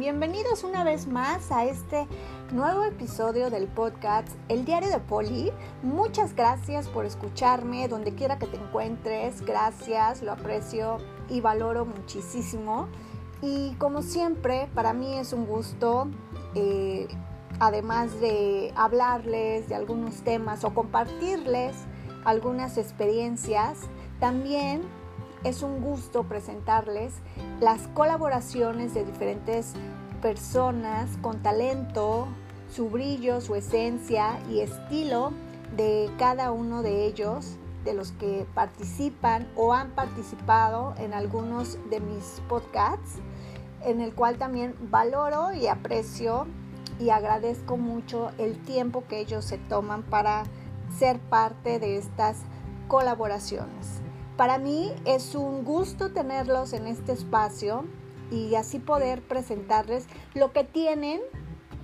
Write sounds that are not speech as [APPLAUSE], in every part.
Bienvenidos una vez más a este nuevo episodio del podcast El Diario de Poli. Muchas gracias por escucharme donde quiera que te encuentres. Gracias, lo aprecio y valoro muchísimo. Y como siempre, para mí es un gusto, eh, además de hablarles de algunos temas o compartirles algunas experiencias, también es un gusto presentarles las colaboraciones de diferentes personas con talento, su brillo, su esencia y estilo de cada uno de ellos, de los que participan o han participado en algunos de mis podcasts, en el cual también valoro y aprecio y agradezco mucho el tiempo que ellos se toman para ser parte de estas colaboraciones. Para mí es un gusto tenerlos en este espacio y así poder presentarles lo que tienen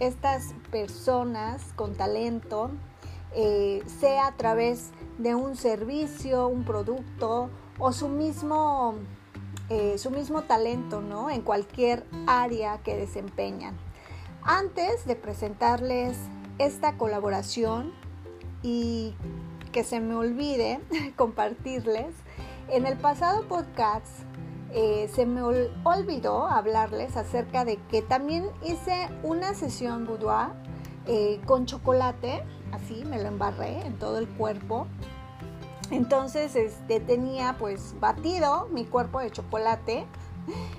estas personas con talento, eh, sea a través de un servicio, un producto o su mismo, eh, su mismo talento ¿no? en cualquier área que desempeñan. Antes de presentarles esta colaboración y que se me olvide [LAUGHS] compartirles, en el pasado podcast eh, se me olvidó hablarles acerca de que también hice una sesión boudoir eh, con chocolate, así me lo embarré en todo el cuerpo. Entonces este, tenía pues batido mi cuerpo de chocolate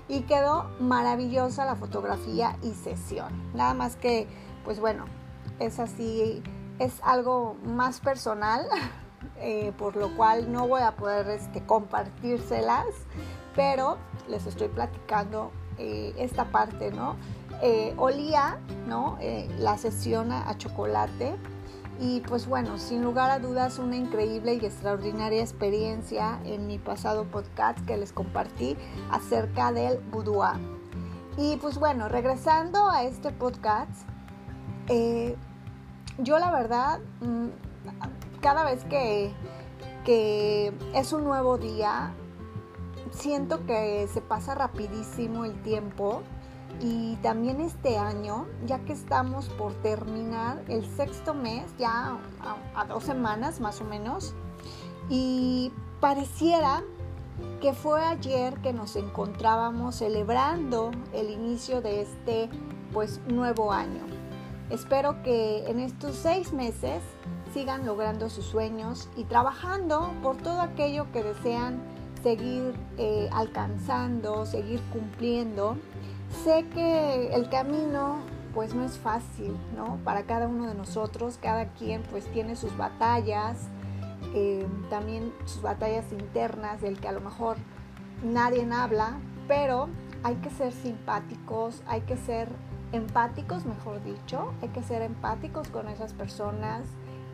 y quedó maravillosa la fotografía y sesión. Nada más que pues bueno, es así, es algo más personal [LAUGHS] Eh, por lo cual no voy a poder este, compartírselas, pero les estoy platicando eh, esta parte, ¿no? Eh, olía, ¿no? la sesión a chocolate y pues bueno, sin lugar a dudas una increíble y extraordinaria experiencia en mi pasado podcast que les compartí acerca del boudoir. Y pues bueno, regresando a este podcast, yo la verdad mm, cada vez que, es un nuevo día, siento que se pasa rapidísimo el tiempo y también este año, ya que estamos por terminar el sexto mes, ya a, dos semanas más o menos, y pareciera que fue ayer que nos encontrábamos celebrando el inicio de este pues nuevo año. Espero que en estos seis meses sigan logrando sus sueños y trabajando por todo aquello que desean seguir eh, alcanzando, seguir cumpliendo. Sé que el camino pues no es fácil, ¿no? Para cada uno de nosotros, cada quien pues tiene sus batallas, eh, también sus batallas internas del que a lo mejor nadie habla, pero hay que ser simpáticos, hay que ser empáticos, mejor dicho, hay que ser empáticos con esas personas,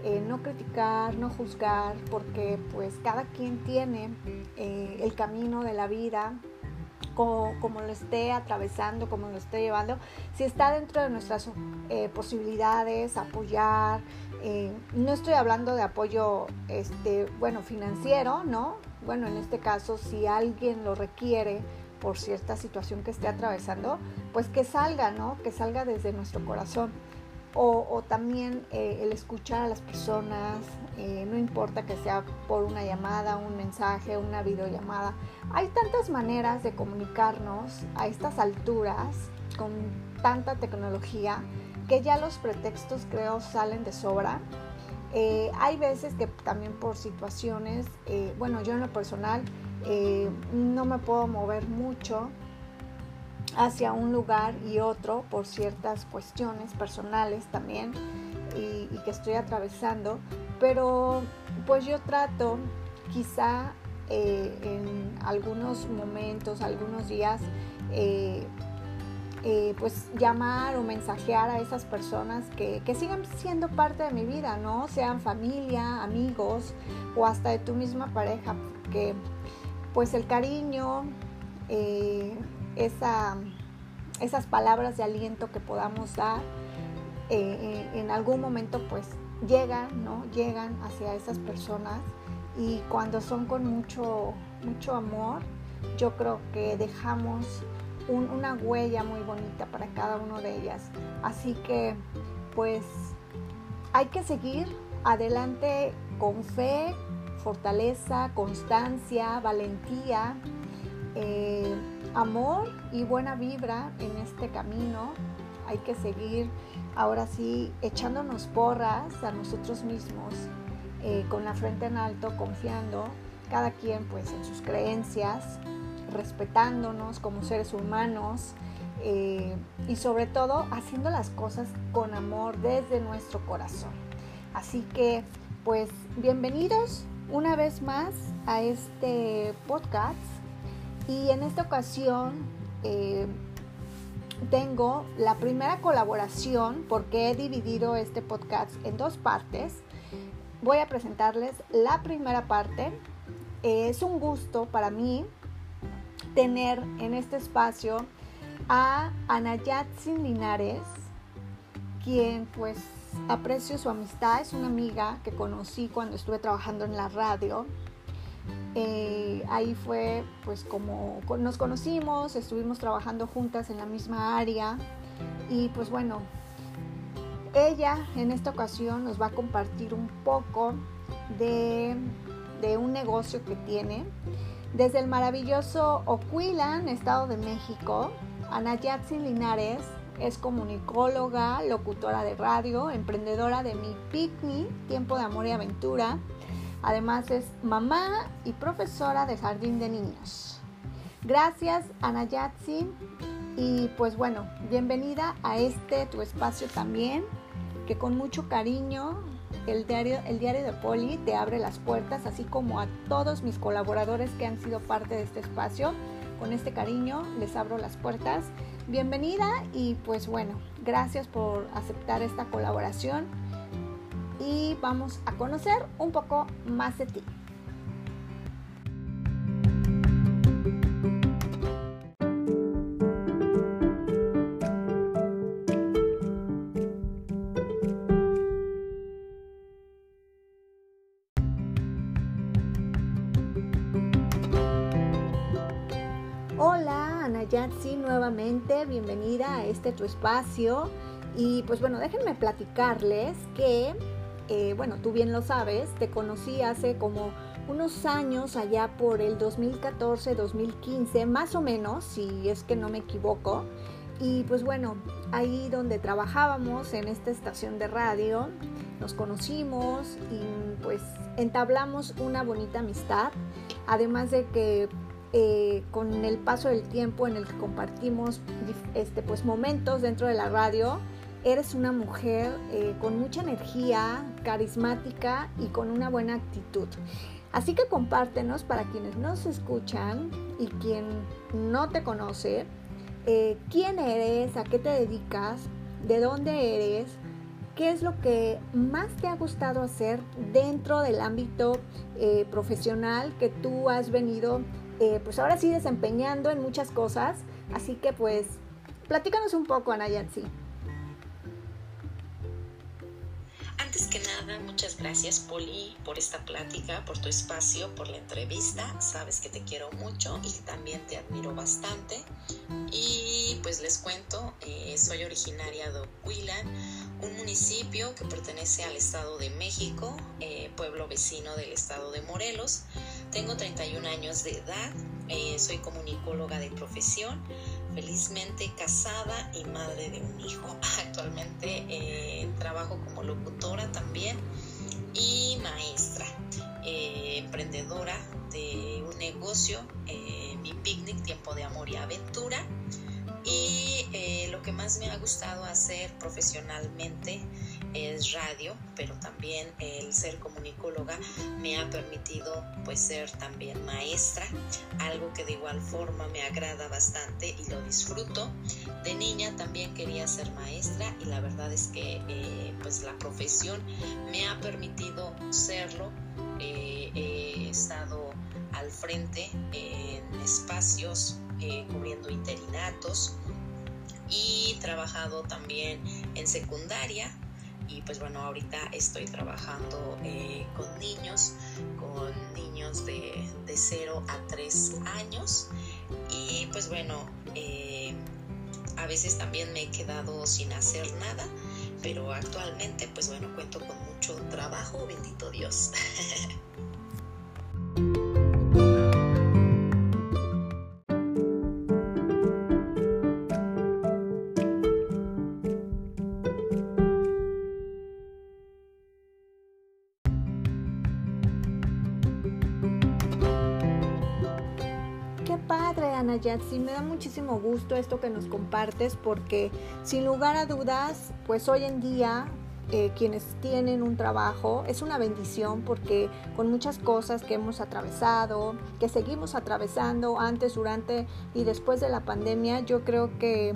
eh, no criticar, no juzgar, porque pues cada quien tiene eh, el camino de la vida como, lo esté atravesando, como lo esté llevando, si está dentro de nuestras eh, posibilidades, apoyar, no estoy hablando de apoyo, este, bueno, financiero, ¿no? Bueno, en este caso, si alguien lo requiere por cierta situación que esté atravesando, pues que salga, ¿no? Que salga desde nuestro corazón o, también eh, el escuchar a las personas, eh, no importa que sea por una llamada, un mensaje, una videollamada. Hay tantas maneras de comunicarnos a estas alturas con tanta tecnología que ya los pretextos creo salen de sobra. Eh, hay veces que también por situaciones, bueno, yo en lo personal no me puedo mover mucho hacia un lugar y otro por ciertas cuestiones personales también y, que estoy atravesando, pero pues yo trato quizá eh, en algunos momentos, algunos días, eh, eh, pues llamar o mensajear a esas personas que, que, sigan siendo parte de mi vida, ¿no? Sean familia, amigos o hasta de tu misma pareja, porque pues el cariño, esa, esas palabras de aliento que podamos dar, eh, eh, en algún momento pues llegan, ¿no? Llegan hacia esas personas y cuando son con mucho, mucho amor, yo creo que dejamos una huella muy bonita para cada una de ellas. Así que pues hay que seguir adelante con fe, fortaleza, constancia, valentía, eh, amor y buena vibra en este camino. Hay que seguir ahora sí echándonos porras a nosotros mismos, eh, con la frente en alto, confiando, cada quien pues en sus creencias, respetándonos como seres humanos eh, y sobre todo haciendo las cosas con amor desde nuestro corazón. Así que pues bienvenidos una vez más a este podcast y en esta ocasión eh, tengo la primera colaboración porque he dividido este podcast en dos partes. Voy a presentarles la primera parte. es un gusto para mí tener en este espacio a Anayatsin Linares, quien pues aprecio su amistad, es una amiga que conocí cuando estuve trabajando en la radio. Eh, ahí fue pues como nos conocimos, estuvimos trabajando juntas en la misma área y pues bueno, ella en esta ocasión nos va a compartir un poco de, un negocio que tiene desde el maravilloso Oquilan, Estado de México. Anayatsin Linares es comunicóloga, locutora de radio, emprendedora de Mi Picnic, Tiempo de Amor y Aventura, Además es mamá y profesora de jardín de niños. Gracias Anayatsi y pues bueno, bienvenida a este tu espacio también, que con mucho cariño el diario, el diario de Poli te abre las puertas, así como a todos mis colaboradores que han sido parte de este espacio. Con este cariño les abro las puertas. Bienvenida y pues bueno, gracias por aceptar esta colaboración y vamos a conocer un poco más de ti. Hola Anayatsi nuevamente, bienvenida a este tu espacio y pues bueno, déjenme platicarles que eh, bueno, tú bien lo sabes, te conocí hace como unos años, allá por el 2014, 2015, más o menos, si es que no me equivoco. Y pues bueno, ahí donde trabajábamos en esta estación de radio, nos conocimos y pues entablamos una bonita amistad. Además de que eh, con el paso del tiempo en el que compartimos este, pues, momentos dentro de la radio, eres una mujer eh, con mucha energía, carismática y con una buena actitud. Así que compártenos para quienes nos escuchan y quien no te conoce, eh, quién eres, a qué te dedicas, de dónde eres, qué es lo que más te ha gustado hacer dentro del ámbito eh, profesional que tú has venido, pues ahora sí desempeñando en muchas cosas. Así que pues, platícanos un poco, Anayansi. Antes que nada, muchas gracias Poli por esta plática, por tu espacio, por la entrevista. Sabes que te quiero mucho y también te admiro bastante. Y pues les cuento, eh, soy originaria de Oquilan, un municipio que pertenece al Estado de México, eh, pueblo vecino del Estado de Morelos. Tengo 31 años de edad, eh, soy comunicóloga de profesión felizmente casada y madre de un hijo. [LAUGHS] Actualmente eh, trabajo como locutora también y maestra, eh, emprendedora de un negocio, eh, mi picnic, tiempo de amor y aventura. Y lo que más me ha gustado hacer profesionalmente es radio, pero también el ser comunicóloga me ha permitido pues ser también maestra, algo que de igual forma me agrada bastante y lo disfruto. De niña también quería ser maestra y la verdad es que eh, pues la profesión me ha permitido serlo. Eh, he estado al frente en espacios eh, cubriendo interinatos y trabajado también en secundaria y pues bueno, ahorita estoy trabajando eh, con niños, con niños de, de 0 a 3 años. y pues bueno, eh, a veces también me he quedado sin hacer nada, pero actualmente pues bueno, cuento con mucho trabajo, bendito Dios. [LAUGHS] sí me da muchísimo gusto esto que nos compartes porque sin lugar a dudas, pues hoy en día eh, quienes tienen un trabajo es una bendición porque con muchas cosas que hemos atravesado, que seguimos atravesando antes, durante y después de la pandemia, yo creo que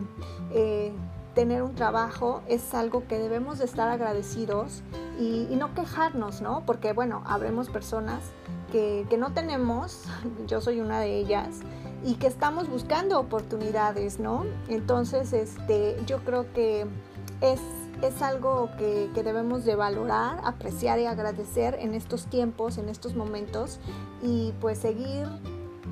eh, tener un trabajo es algo que debemos de estar agradecidos y, no quejarnos, ¿no? Porque bueno, habremos personas que no tenemos, [LAUGHS] yo soy una de ellas, y que estamos buscando oportunidades, ¿no? Entonces, este, yo creo que es, es algo que, debemos de valorar, apreciar y agradecer en estos tiempos, en estos momentos y pues seguir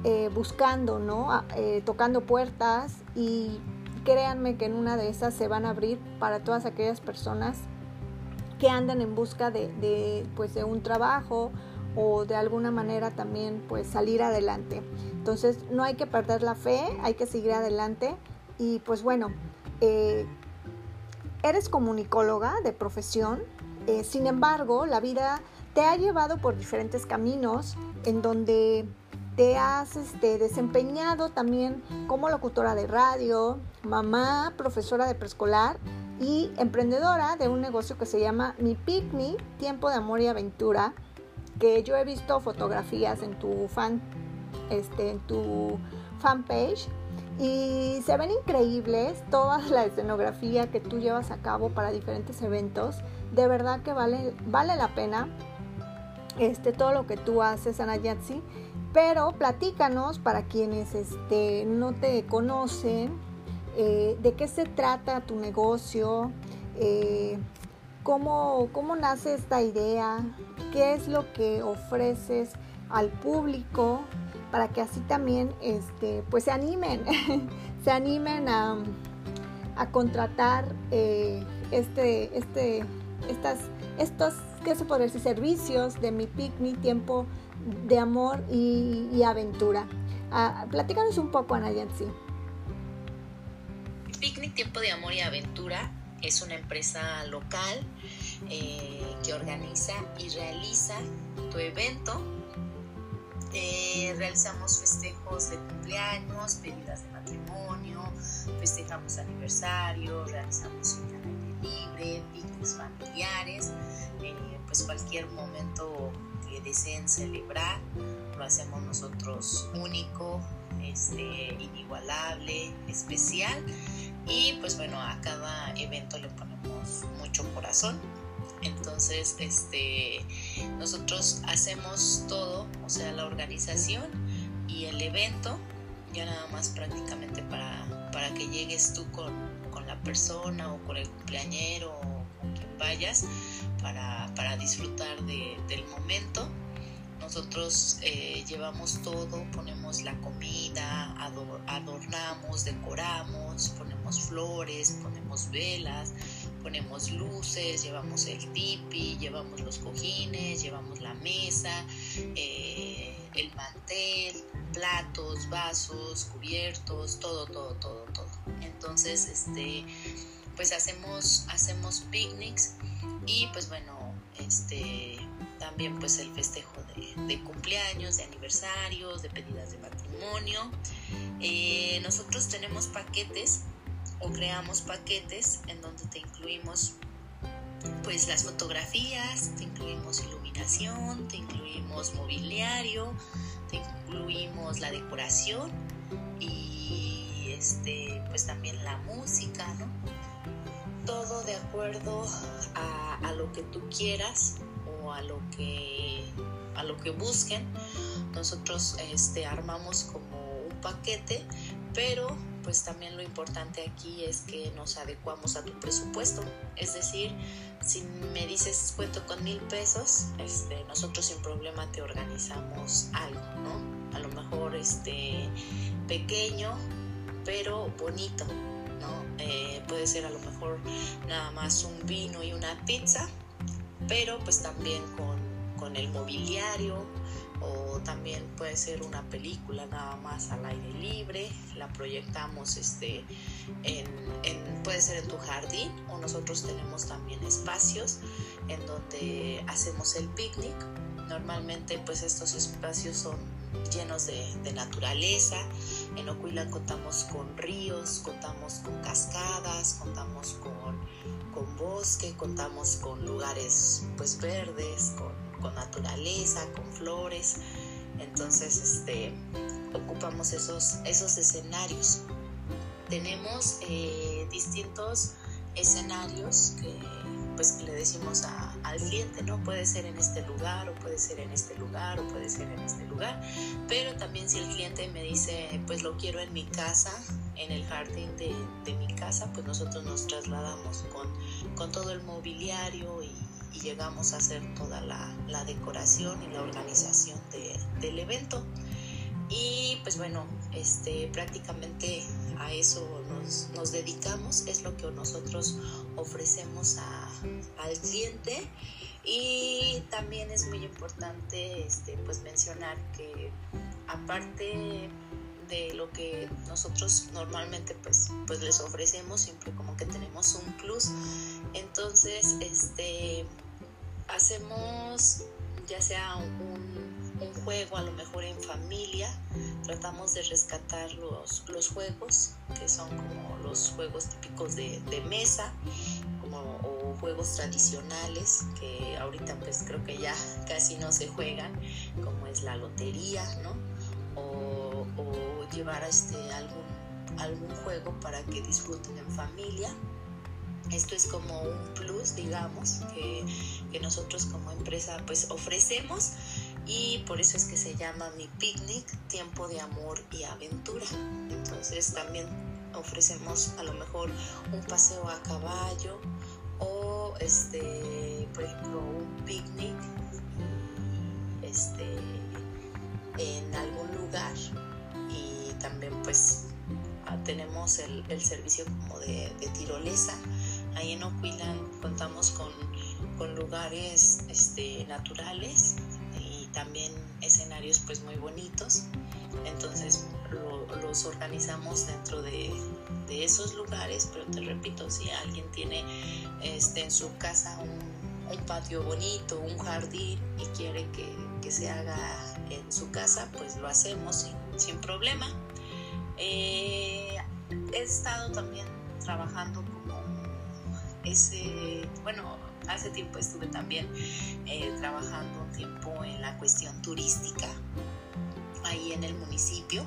eh, buscando, ¿no? Eh, tocando puertas y créanme que en una de esas se van a abrir para todas aquellas personas que andan en busca de, pues, de un trabajo o de alguna manera también pues salir adelante. Entonces no hay que perder la fe, hay que seguir adelante y pues bueno, eh, eres comunicóloga de profesión, eh, sin embargo la vida que yo he visto fotografías en tu fan, este, en tu fanpage y se ven increíbles toda la escenografía que tú llevas a cabo para diferentes eventos. De verdad que vale, vale la pena este, todo lo que tú haces, Anayatsi. Pero platícanos para quienes este, no te conocen, eh, de qué se trata tu negocio, eh, cómo, cómo nace esta idea, qué es lo que ofreces al público para que así también este, pues se animen, [LAUGHS] se animen a, contratar eh, este, este, estas, estos, ¿qué se puede decir? Servicios de mi picnic, tiempo de amor y, aventura. Uh, platícanos un poco, Ana Yancy. Picnic, tiempo de amor y aventura es una empresa local eh, que organiza y realiza tu evento. Eh, realizamos festejos de cumpleaños, pedidas de matrimonio, festejamos aniversario, realizamos un aire libre, picnics familiares, eh, pues cualquier momento que deseen celebrar, lo hacemos nosotros único, este, inigualable, especial y pues bueno, a cada evento le ponemos mucho corazón. Entonces, este, nosotros hacemos todo, o sea, la organización y el evento, ya nada más prácticamente para, para que llegues tú con, con, la persona o con el cumpleañero o con quien vayas para, para disfrutar de, del momento. Nosotros eh, llevamos todo, ponemos la comida, adornamos, decoramos, ponemos flores, ponemos velas, ponemos luces, llevamos el tipi, llevamos los cojines, llevamos la mesa, eh, el mantel, platos, vasos, cubiertos, todo, todo, todo, todo. Entonces, este, pues hacemos, hacemos picnics y pues bueno, este, también pues el festejo de, cumpleaños, de aniversarios, de pedidas de matrimonio. Eh, nosotros tenemos paquetes o creamos paquetes en donde te incluimos pues las fotografías, te incluimos iluminación, te incluimos mobiliario, te incluimos la decoración y este pues también la música, ¿no? Todo de acuerdo a, a lo que tú quieras a lo que, a lo que busquen. Nosotros este, armamos como un paquete, pero pues también lo importante aquí es que nos adecuamos a tu presupuesto. Es decir, si me dices cuento con mil pesos, este, nosotros sin problema te organizamos algo, ¿no? a lo mejor este pequeño, pero bonito, ¿no? Eh, puede ser a lo mejor nada más un vino y una pizza, pero pues también con, con el mobiliario, también puede ser una película nada más al aire libre, la proyectamos este, en, puede ser en tu jardín o nosotros tenemos también espacios en donde hacemos el picnic. Normalmente pues estos espacios son llenos de, naturaleza. En Ocuila contamos con ríos, contamos con cascadas, contamos con, con bosque, contamos con lugares pues verdes, con con naturaleza, con flores. Entonces, este, ocupamos esos, esos escenarios. Tenemos eh, distintos escenarios que pues le decimos al cliente, ¿no? Puede ser en este lugar, o puede ser en este lugar, o puede ser en este lugar. Pero también si el cliente me dice, pues lo quiero en mi casa, en el jardín de, mi casa, pues nosotros nos trasladamos con, con todo el mobiliario y, llegamos a hacer toda la, decoración y la organización del evento. Y pues bueno, este, prácticamente a eso nos, dedicamos, es lo que nosotros ofrecemos al cliente. Y también es muy importante este, pues mencionar que aparte de lo que nosotros normalmente pues, pues les ofrecemos, siempre como que tenemos un plus. Entonces, este, hacemos ya sea un, juego a lo mejor en familia, tratamos de rescatar los, los juegos, que son como los juegos típicos de, mesa, como, o juegos tradicionales, que ahorita pues creo que ya [LAUGHS] casi no se juegan, como es la lotería, ¿no? O, o llevar este, algún, algún juego para que disfruten en familia esto es como un plus, digamos, que, nosotros como empresa pues ofrecemos y por eso es que se llama mi picnic, tiempo de amor y aventura. Entonces también ofrecemos a lo mejor un paseo a caballo o este, por ejemplo, un picnic este, en algún lugar y también pues tenemos el, servicio como de tirolesa Ahí en Oquilan contamos con, lugares este, naturales y también escenarios pues muy bonitos. Entonces los organizamos dentro de, esos lugares, pero te repito, si alguien tiene este, en su casa un, patio bonito, un jardín y quiere que, se haga en su casa, pues lo hacemos sin, problema. Eh, he estado también trabajando bueno, hace tiempo estuve también eh, trabajando un tiempo en la cuestión turística ahí en el municipio.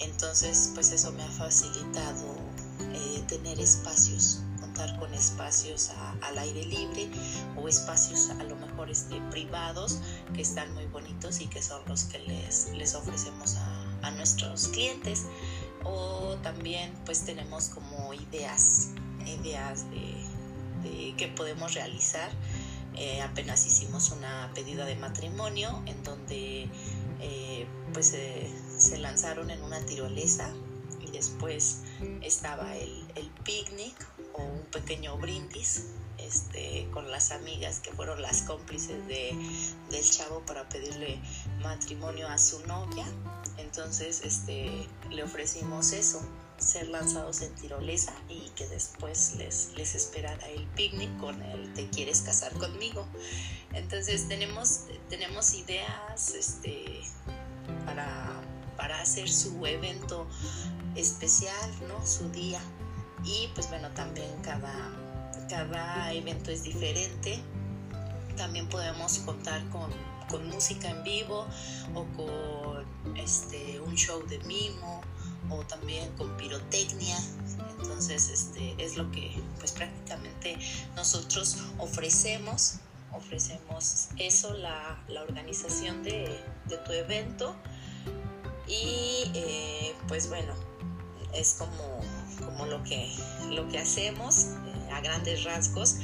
Entonces, pues eso me ha facilitado eh, tener espacios, contar con espacios al aire libre o espacios a lo mejor este, privados que están muy bonitos y que son los que les, les ofrecemos a, a nuestros clientes. O también pues tenemos como ideas, ideas de que podemos realizar. Eh, apenas hicimos una pedida de matrimonio en donde eh, pues se lanzaron en una tirolesa y después estaba el, el picnic o un pequeño brindis este, con las amigas que fueron las cómplices de, del chavo para pedirle matrimonio a su novia. Entonces este, le ofrecimos eso, ser lanzados en tirolesa y que después les, les esperara el picnic con el te quieres casar conmigo. Entonces tenemos, tenemos ideas este, para, para hacer su evento especial, ¿no? su día. Y pues bueno, también cada, cada evento es diferente. También podemos contar con, con música en vivo o con este, un show de mimo o también con pirotecnia. Entonces, este es lo que pues prácticamente nosotros ofrecemos. Ofrecemos eso, la, la organización de, de, tu evento. Y eh, pues bueno, es como, como lo, que, lo que hacemos eh, a grandes rasgos.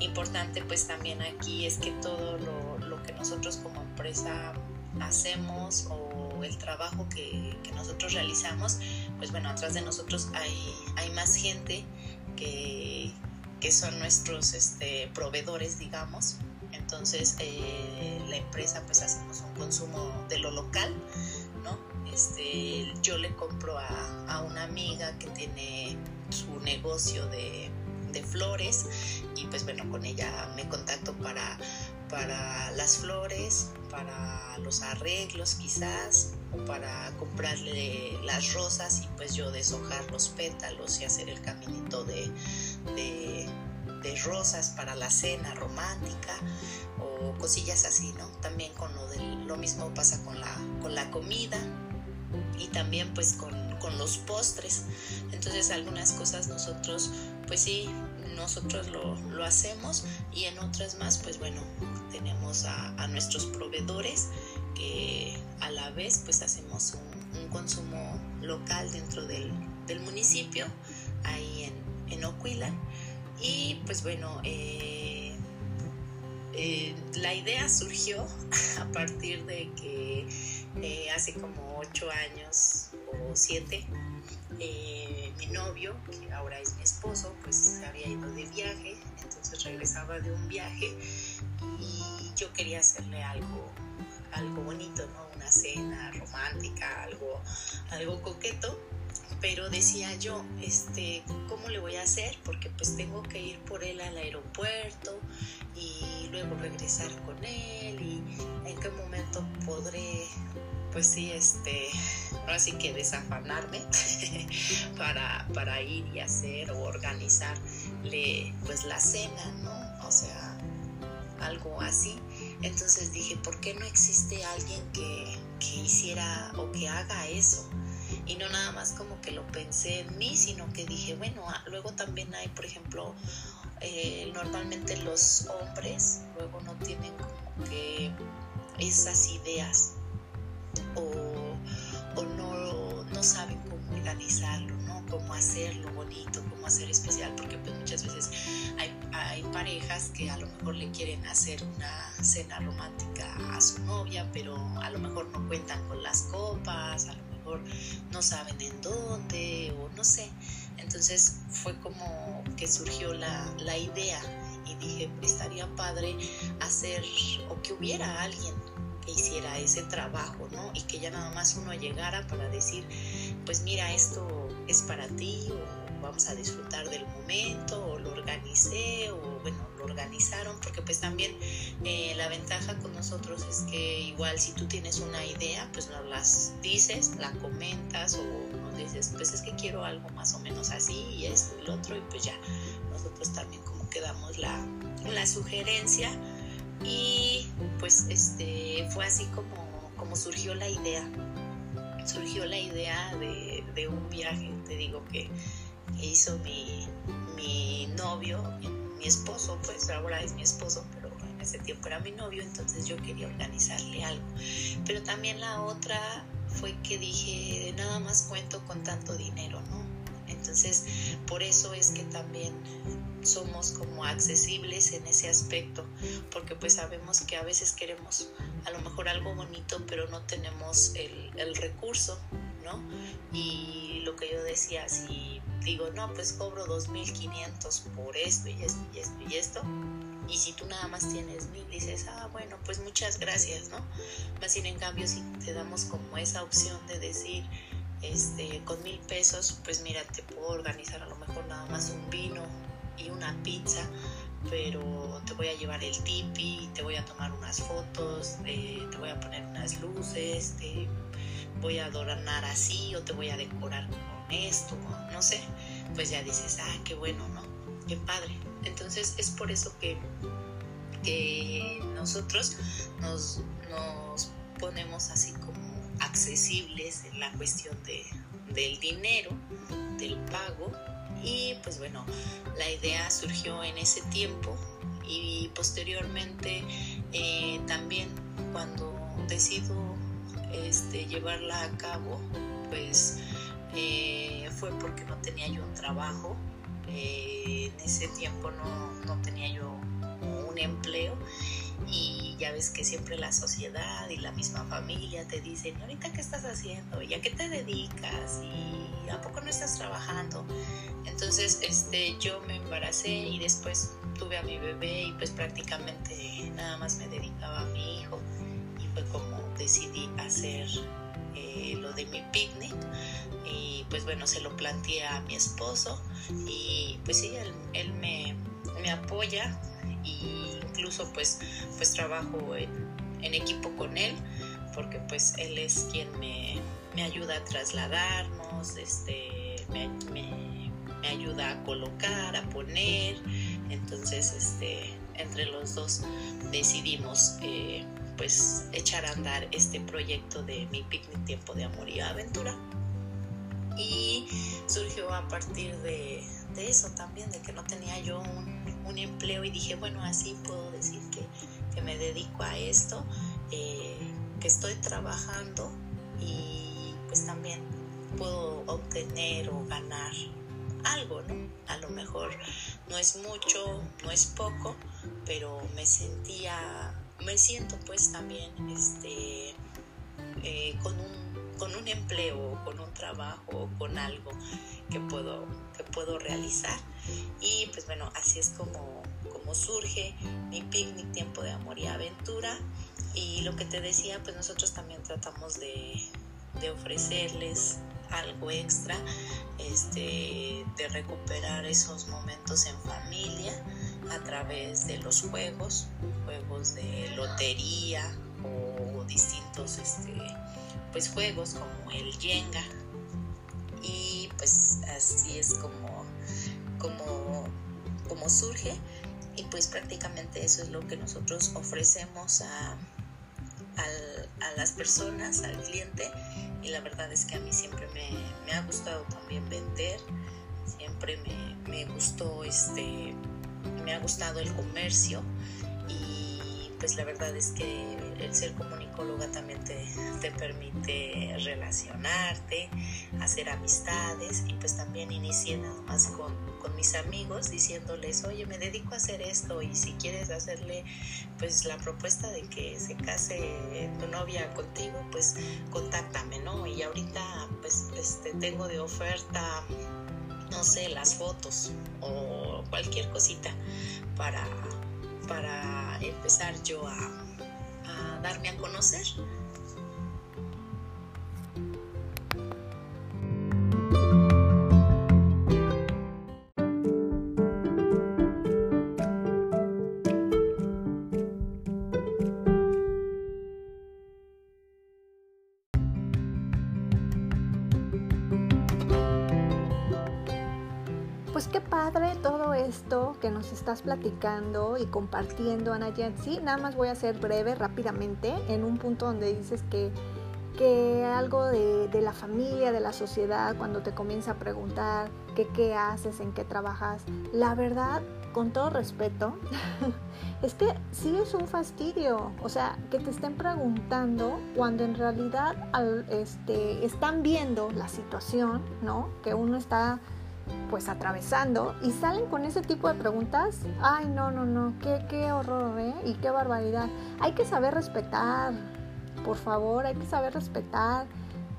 Importante pues también aquí es que todo lo, lo que nosotros como empresa hacemos el trabajo que, nosotros realizamos, pues bueno, atrás de nosotros hay, hay más gente que, que son nuestros este, proveedores, digamos. Entonces, eh, la empresa pues hacemos un consumo de lo local, ¿no? Este, yo le compro a, a una amiga que tiene su negocio de, de flores y pues bueno, con ella me contacto para, para las flores, para los arreglos quizás, o para comprarle las rosas y pues yo deshojar los pétalos y hacer el caminito de, de, rosas para la cena romántica o cosillas así, ¿no? También con lo, de, lo mismo pasa con la, con la comida y también pues con, con los postres. Entonces algunas cosas nosotros pues sí nosotros lo, lo, hacemos y en otras más, pues bueno, tenemos a, nuestros proveedores que a la vez pues hacemos un, consumo local dentro del, del, municipio, ahí en, en Oquila. Y pues bueno, eh, eh, la idea surgió [LAUGHS] a partir de que eh, hace como ocho años o siete eh, mi novio, que ahora es mi esposo, pues se había ido de viaje, entonces regresaba de un viaje y yo quería hacerle algo, algo bonito, ¿no? Una cena romántica, algo, algo coqueto pero decía yo, este, ¿cómo le voy a hacer? Porque pues tengo que ir por él al aeropuerto y luego regresar con él y en qué momento podré pues sí, este, así que desafanarme [LAUGHS] para, para ir y hacer o organizarle pues la cena, ¿no? O sea, algo así. Entonces dije, ¿por qué no existe alguien que, que hiciera o que haga eso? Y no nada más como que lo pensé en mí, sino que dije, bueno, ah, luego también hay, por ejemplo, eh, normalmente los hombres luego no tienen como que esas ideas o, no, no saben cómo organizarlo, ¿no? Cómo hacerlo bonito, cómo hacer especial, porque pues muchas veces hay, hay parejas que a lo mejor le quieren hacer una cena romántica a su novia, pero a lo mejor no cuentan con las copas, a lo mejor no saben en dónde o no sé. Entonces fue como que surgió la, la idea y dije, estaría padre hacer o que hubiera alguien hiciera ese trabajo, ¿no? Y que ya nada más uno llegara para decir, pues mira, esto es para ti, o vamos a disfrutar del momento, o lo organicé, o bueno, lo organizaron, porque pues también eh, la ventaja con nosotros es que igual si tú tienes una idea, pues nos las dices, la comentas, o nos dices, pues es que quiero algo más o menos así, y esto y lo otro, y pues ya nosotros también como que damos la, la sugerencia y pues este, fue así como, como surgió la idea. Surgió la idea de, un viaje, te digo, que, hizo mi, mi novio, mi, esposo, pues ahora es mi esposo, pero en ese tiempo era mi novio, entonces yo quería organizarle algo. Pero también la otra fue que dije, nada más cuento con tanto dinero, ¿no? Entonces, por eso es que también somos como accesibles en ese aspecto, porque pues sabemos que a veces queremos a lo mejor algo bonito, pero no tenemos el, el recurso, ¿no? Y lo que yo decía, si digo, no, pues cobro 2.500 por esto y esto y esto y esto, y si tú nada más tienes mil, dices, ah, bueno, pues muchas gracias, ¿no? Más sin en cambio, si te damos como esa opción de decir, este, con mil pesos, pues mira, te puedo organizar a lo mejor nada más un vino y una pizza, pero te voy a llevar el tipi, te voy a tomar unas fotos, te voy a poner unas luces, te voy a adornar así o te voy a decorar con esto, no sé, pues ya dices, ah, qué bueno, ¿no? Qué padre. Entonces es por eso que, que nosotros nos, nos ponemos así accesibles en la cuestión de, del dinero, del pago. Y pues bueno, la idea surgió en ese tiempo y posteriormente eh, también cuando decido este, llevarla a cabo, pues eh, fue porque no tenía yo un trabajo. Eh, en ese tiempo no, no tenía yo un empleo y ya ves que siempre la sociedad y la misma familia te dicen, ahorita qué estás haciendo? ¿Y a qué te dedicas? ¿Y a poco no estás trabajando? Entonces, este, yo me embaracé y después tuve a mi bebé y pues prácticamente nada más me dedicaba a mi hijo y fue como decidí hacer eh, lo de mi picnic y pues bueno, se lo planteé a mi esposo y pues sí, él, me, me apoya incluso pues, pues trabajo en, equipo con él porque pues él es quien me, ayuda a trasladarnos, este, me, ayuda a colocar, a poner, entonces este, entre los dos decidimos eh, pues echar a andar este proyecto de mi picnic tiempo de amor y aventura. Y surgió a partir de, eso también, de que no tenía yo un, empleo y dije, bueno, así puedo decir que, me dedico a esto, eh, que estoy trabajando y pues también puedo obtener o ganar algo, ¿no? A lo mejor no es mucho, no es poco, pero me sentía, me siento pues también este, eh, con un con un empleo, con un trabajo, con algo que puedo, que puedo realizar. Y pues bueno, así es como, como surge mi picnic Tiempo de Amor y Aventura. Y lo que te decía, pues nosotros también tratamos de, de ofrecerles algo extra, este, de recuperar esos momentos en familia a través de los juegos, juegos de lotería o distintos este, pues juegos como el Jenga y pues así es como, como, como surge. Y pues prácticamente eso es lo que nosotros ofrecemos a, las personas, al cliente. Y la verdad es que a mí siempre me, ha gustado también vender, siempre me, me, gustó este, me ha gustado el comercio pues la verdad es que el ser comunicóloga también te, te, permite relacionarte, hacer amistades y pues también inicié nada más con, con, mis amigos diciéndoles, oye, me dedico a hacer esto y si quieres hacerle pues la propuesta de que se case tu novia contigo, pues contáctame, ¿no? Y ahorita pues este, tengo de oferta no sé, las fotos o cualquier cosita para, para empezar yo a, darme a conocer. Estás platicando y compartiendo, Ana Sí, nada más voy a ser breve, rápidamente, en un punto donde dices que, que algo de, la familia, de la sociedad, cuando te comienza a preguntar que qué haces, en qué trabajas, la verdad, con todo respeto, [LAUGHS] es que sí es un fastidio. O sea, que te estén preguntando cuando en realidad este, están viendo la situación, ¿no? Que uno está pues atravesando y salen con ese tipo de preguntas, ay no, no, no, qué, qué horror, ¿eh? Y qué barbaridad. Hay que saber respetar, por favor, hay que saber respetar,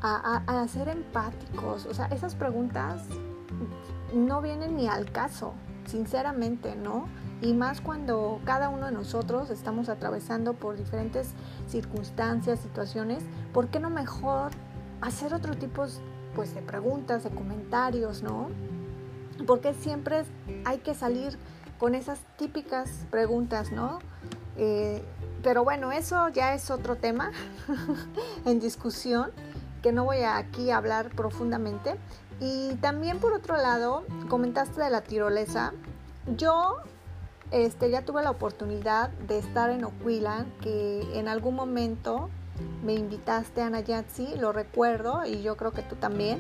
a, a, ser empáticos. O sea, esas preguntas no vienen ni al caso, sinceramente, ¿no? Y más cuando cada uno de nosotros estamos atravesando por diferentes circunstancias, situaciones, ¿por qué no mejor hacer otro tipo pues, de preguntas, de comentarios, ¿no? Porque siempre hay que salir con esas típicas preguntas, ¿no? Eh, pero bueno, eso ya es otro tema [LAUGHS] en discusión que no voy a aquí a hablar profundamente. Y también por otro lado, comentaste de la tirolesa. Yo este, ya tuve la oportunidad de estar en Oquila, que en algún momento me invitaste a Nayatsi, lo recuerdo, y yo creo que tú también.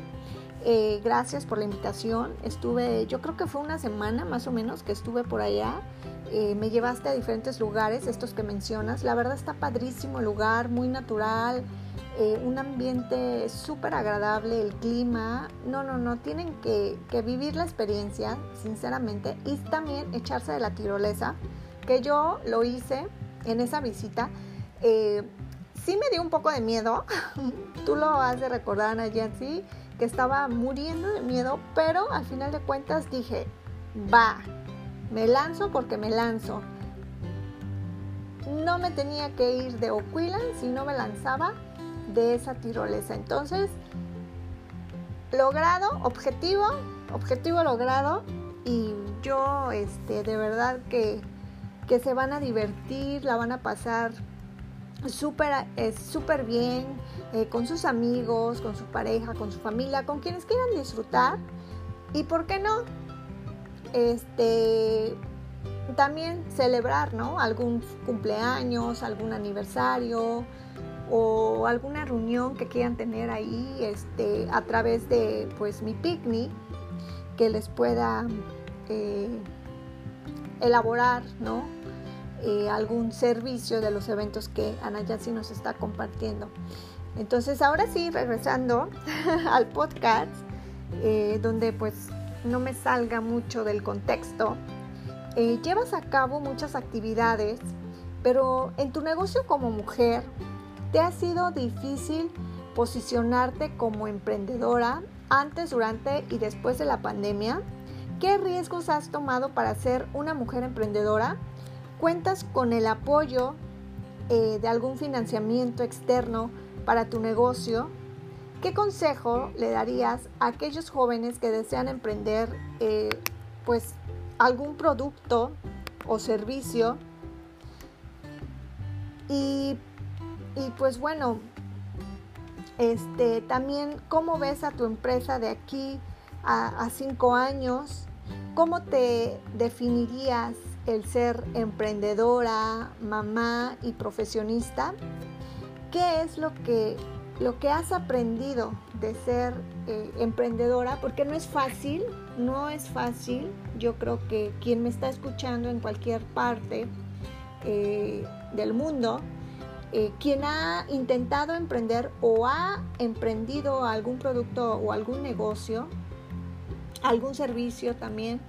Eh, gracias por la invitación. Estuve, yo creo que fue una semana más o menos que estuve por allá. Eh, me llevaste a diferentes lugares, estos que mencionas. La verdad está padrísimo el lugar, muy natural, eh, un ambiente súper agradable, el clima. No, no, no, tienen que, vivir la experiencia, sinceramente, y también echarse de la tirolesa, que yo lo hice en esa visita, sí me dio un poco de miedo. [LAUGHS] Tú lo has de recordar, Ana Yancy, que estaba muriendo de miedo, pero al final de cuentas dije, va, me lanzo porque me lanzo. No me tenía que ir de Oquilan si no me lanzaba de esa tirolesa. Entonces, logrado, objetivo, objetivo logrado y yo este, de verdad que, que se van a divertir, la van a pasar súper bien eh, con sus amigos, con su pareja, con su familia, con quienes quieran disfrutar. Y por qué no, este, también celebrar, ¿no? Algún cumpleaños, algún aniversario o alguna reunión que quieran tener ahí, este, a través de, pues, mi picnic, que les pueda eh, elaborar, ¿no? Eh, algún servicio de los eventos que Ana Yancy nos está compartiendo. Entonces, ahora sí, regresando [LAUGHS] al podcast, eh, donde pues no me salga mucho del contexto, eh, llevas a cabo muchas actividades, pero en tu negocio como mujer, ¿te ha sido difícil posicionarte como emprendedora antes, durante y después de la pandemia? ¿Qué riesgos has tomado para ser una mujer emprendedora? Cuentas con el apoyo eh, de algún financiamiento externo para tu negocio, ¿qué consejo le darías a aquellos jóvenes que desean emprender eh, pues algún producto o servicio? Y, pues bueno, este, también cómo ves a tu empresa de aquí a cinco años, cómo te definirías el ser emprendedora, mamá y profesionista, ¿qué es lo que, lo que has aprendido de ser eh, emprendedora? Porque no es fácil, no es fácil. Yo creo que quien me está escuchando en cualquier parte eh, del mundo, eh, quien ha intentado emprender o ha emprendido algún producto o algún negocio, algún servicio también,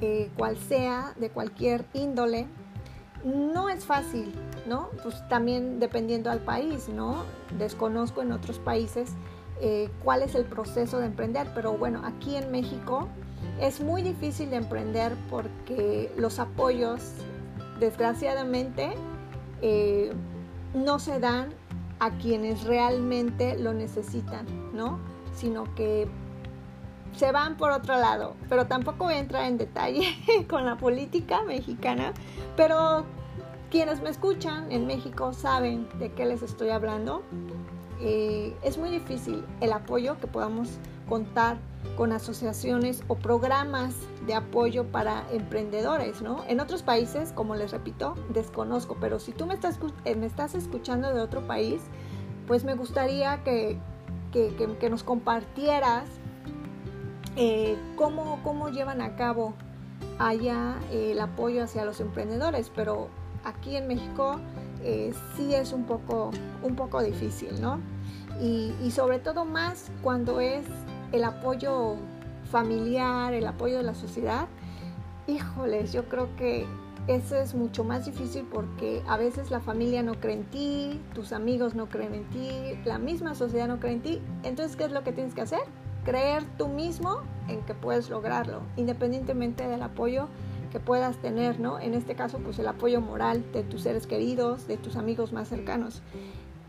eh, cual sea, de cualquier índole, no es fácil, ¿no? Pues también dependiendo al país, ¿no? Desconozco en otros países eh, cuál es el proceso de emprender, pero bueno, aquí en México es muy difícil de emprender porque los apoyos, desgraciadamente, eh, no se dan a quienes realmente lo necesitan, ¿no? Sino que se van por otro lado, pero tampoco voy a entrar en detalle [LAUGHS] con la política mexicana, pero quienes me escuchan en México saben de qué les estoy hablando. Eh, es muy difícil el apoyo que podamos contar con asociaciones o programas de apoyo para emprendedores, ¿no? En otros países, como les repito, desconozco, pero si tú me estás, eh, escuchando de otro país, pues me gustaría que nos compartieras eh, cómo, cómo, llevan a cabo allá eh, el apoyo hacia los emprendedores, pero aquí en México eh, sí es un poco, un poco difícil, ¿no? Y, y, sobre todo más cuando es el apoyo familiar, el apoyo de la sociedad. Híjoles, yo creo que eso es mucho más difícil porque a veces la familia no cree en ti, tus amigos no creen en ti, la misma sociedad no cree en ti. Entonces, ¿qué es lo que tienes que hacer? Creer tú mismo en que puedes lograrlo, independientemente del apoyo que puedas tener, ¿no? En este caso, pues el apoyo moral de tus seres queridos, de tus amigos más cercanos,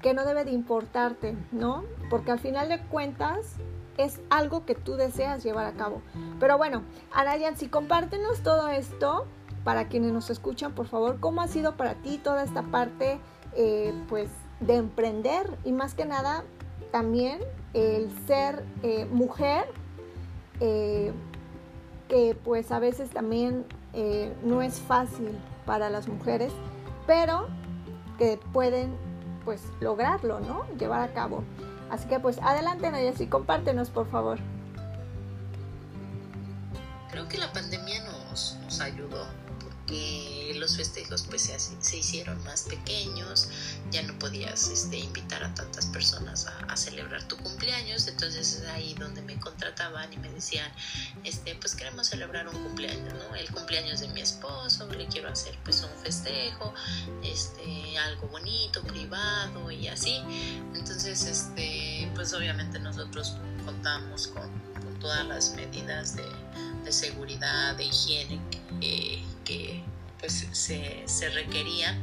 que no debe de importarte, ¿no? Porque al final de cuentas es algo que tú deseas llevar a cabo. Pero bueno, Arayan, si compártenos todo esto para quienes nos escuchan, por favor, ¿cómo ha sido para ti toda esta parte, eh, pues, de emprender y más que nada también el ser eh, mujer, eh, que pues a veces también eh, no es fácil para las mujeres, pero que pueden pues lograrlo, ¿no? Llevar a cabo. Así que pues adelante Nayasi, compártenos por favor. Creo que la pandemia nos, nos ayudó los festejos pues se, se, hicieron más pequeños, ya no podías este, invitar a tantas personas a, celebrar tu cumpleaños entonces es ahí donde me contrataban y me decían, este, pues queremos celebrar un cumpleaños, ¿no? El cumpleaños de mi esposo, le quiero hacer pues un festejo, este, algo bonito, privado y así. Entonces, este, pues obviamente nosotros contamos con, todas las medidas de, seguridad, de higiene que, pues se, se requerían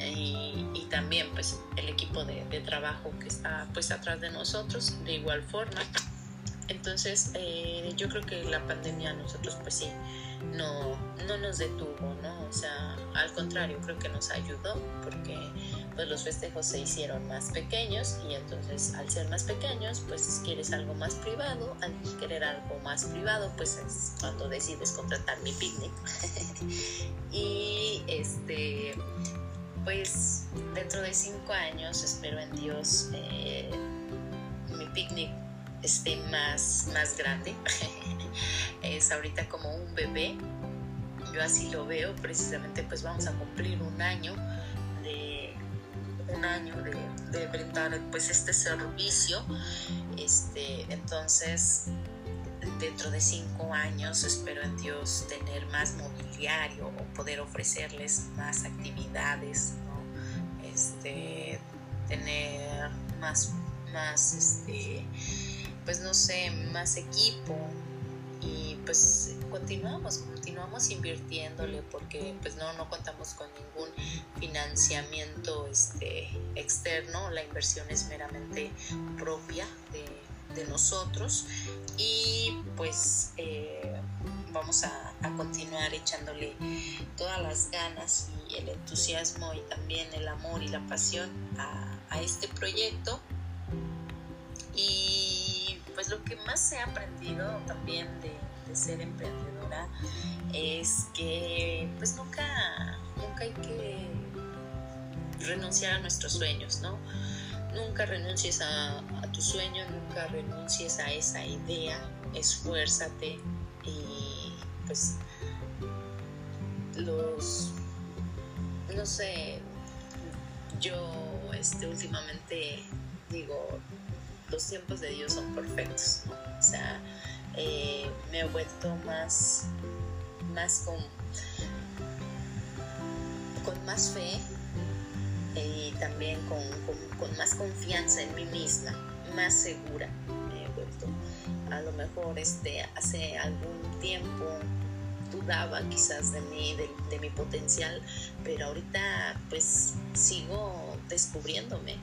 y, también pues el equipo de, trabajo que está pues atrás de nosotros de igual forma. Entonces eh, yo creo que la pandemia a nosotros pues sí no, no nos detuvo no o sea al contrario creo que nos ayudó porque pues los festejos se hicieron más pequeños y entonces al ser más pequeños pues quieres algo más privado al querer algo más privado pues es cuando decides contratar mi picnic [LAUGHS] y este pues dentro de cinco años, espero en Dios, eh, mi picnic esté más, más grande. [LAUGHS] es ahorita como un bebé. Yo así lo veo, precisamente pues vamos a cumplir un año un año de, de brindar pues este servicio. Este, entonces dentro de cinco años espero en Dios tener más mobiliario o poder ofrecerles más actividades, este, tener más, más, este, pues no sé, más equipo y pues continuamos, continuamos invirtiéndole porque pues no, no contamos con ningún financiamiento este, externo, la inversión es meramente propia de de nosotros. Y pues eh, vamos a, continuar echándole todas las ganas y el entusiasmo y también el amor y la pasión a, este proyecto. Y pues lo que más he aprendido también de, de ser emprendedora es que pues nunca, nunca hay que renunciar a nuestros sueños, ¿no? Nunca renuncies a, tu sueño, nunca renuncies a esa idea, esfuérzate y pues los, no sé, yo este, últimamente digo, los tiempos de Dios son perfectos, o sea, eh, me he vuelto más, más con, con más fe y también con, con, más confianza en mí misma, más segura me he vuelto. A lo mejor este, hace algún tiempo dudaba quizás de mí, de, de, mi potencial, pero ahorita pues sigo descubriéndome.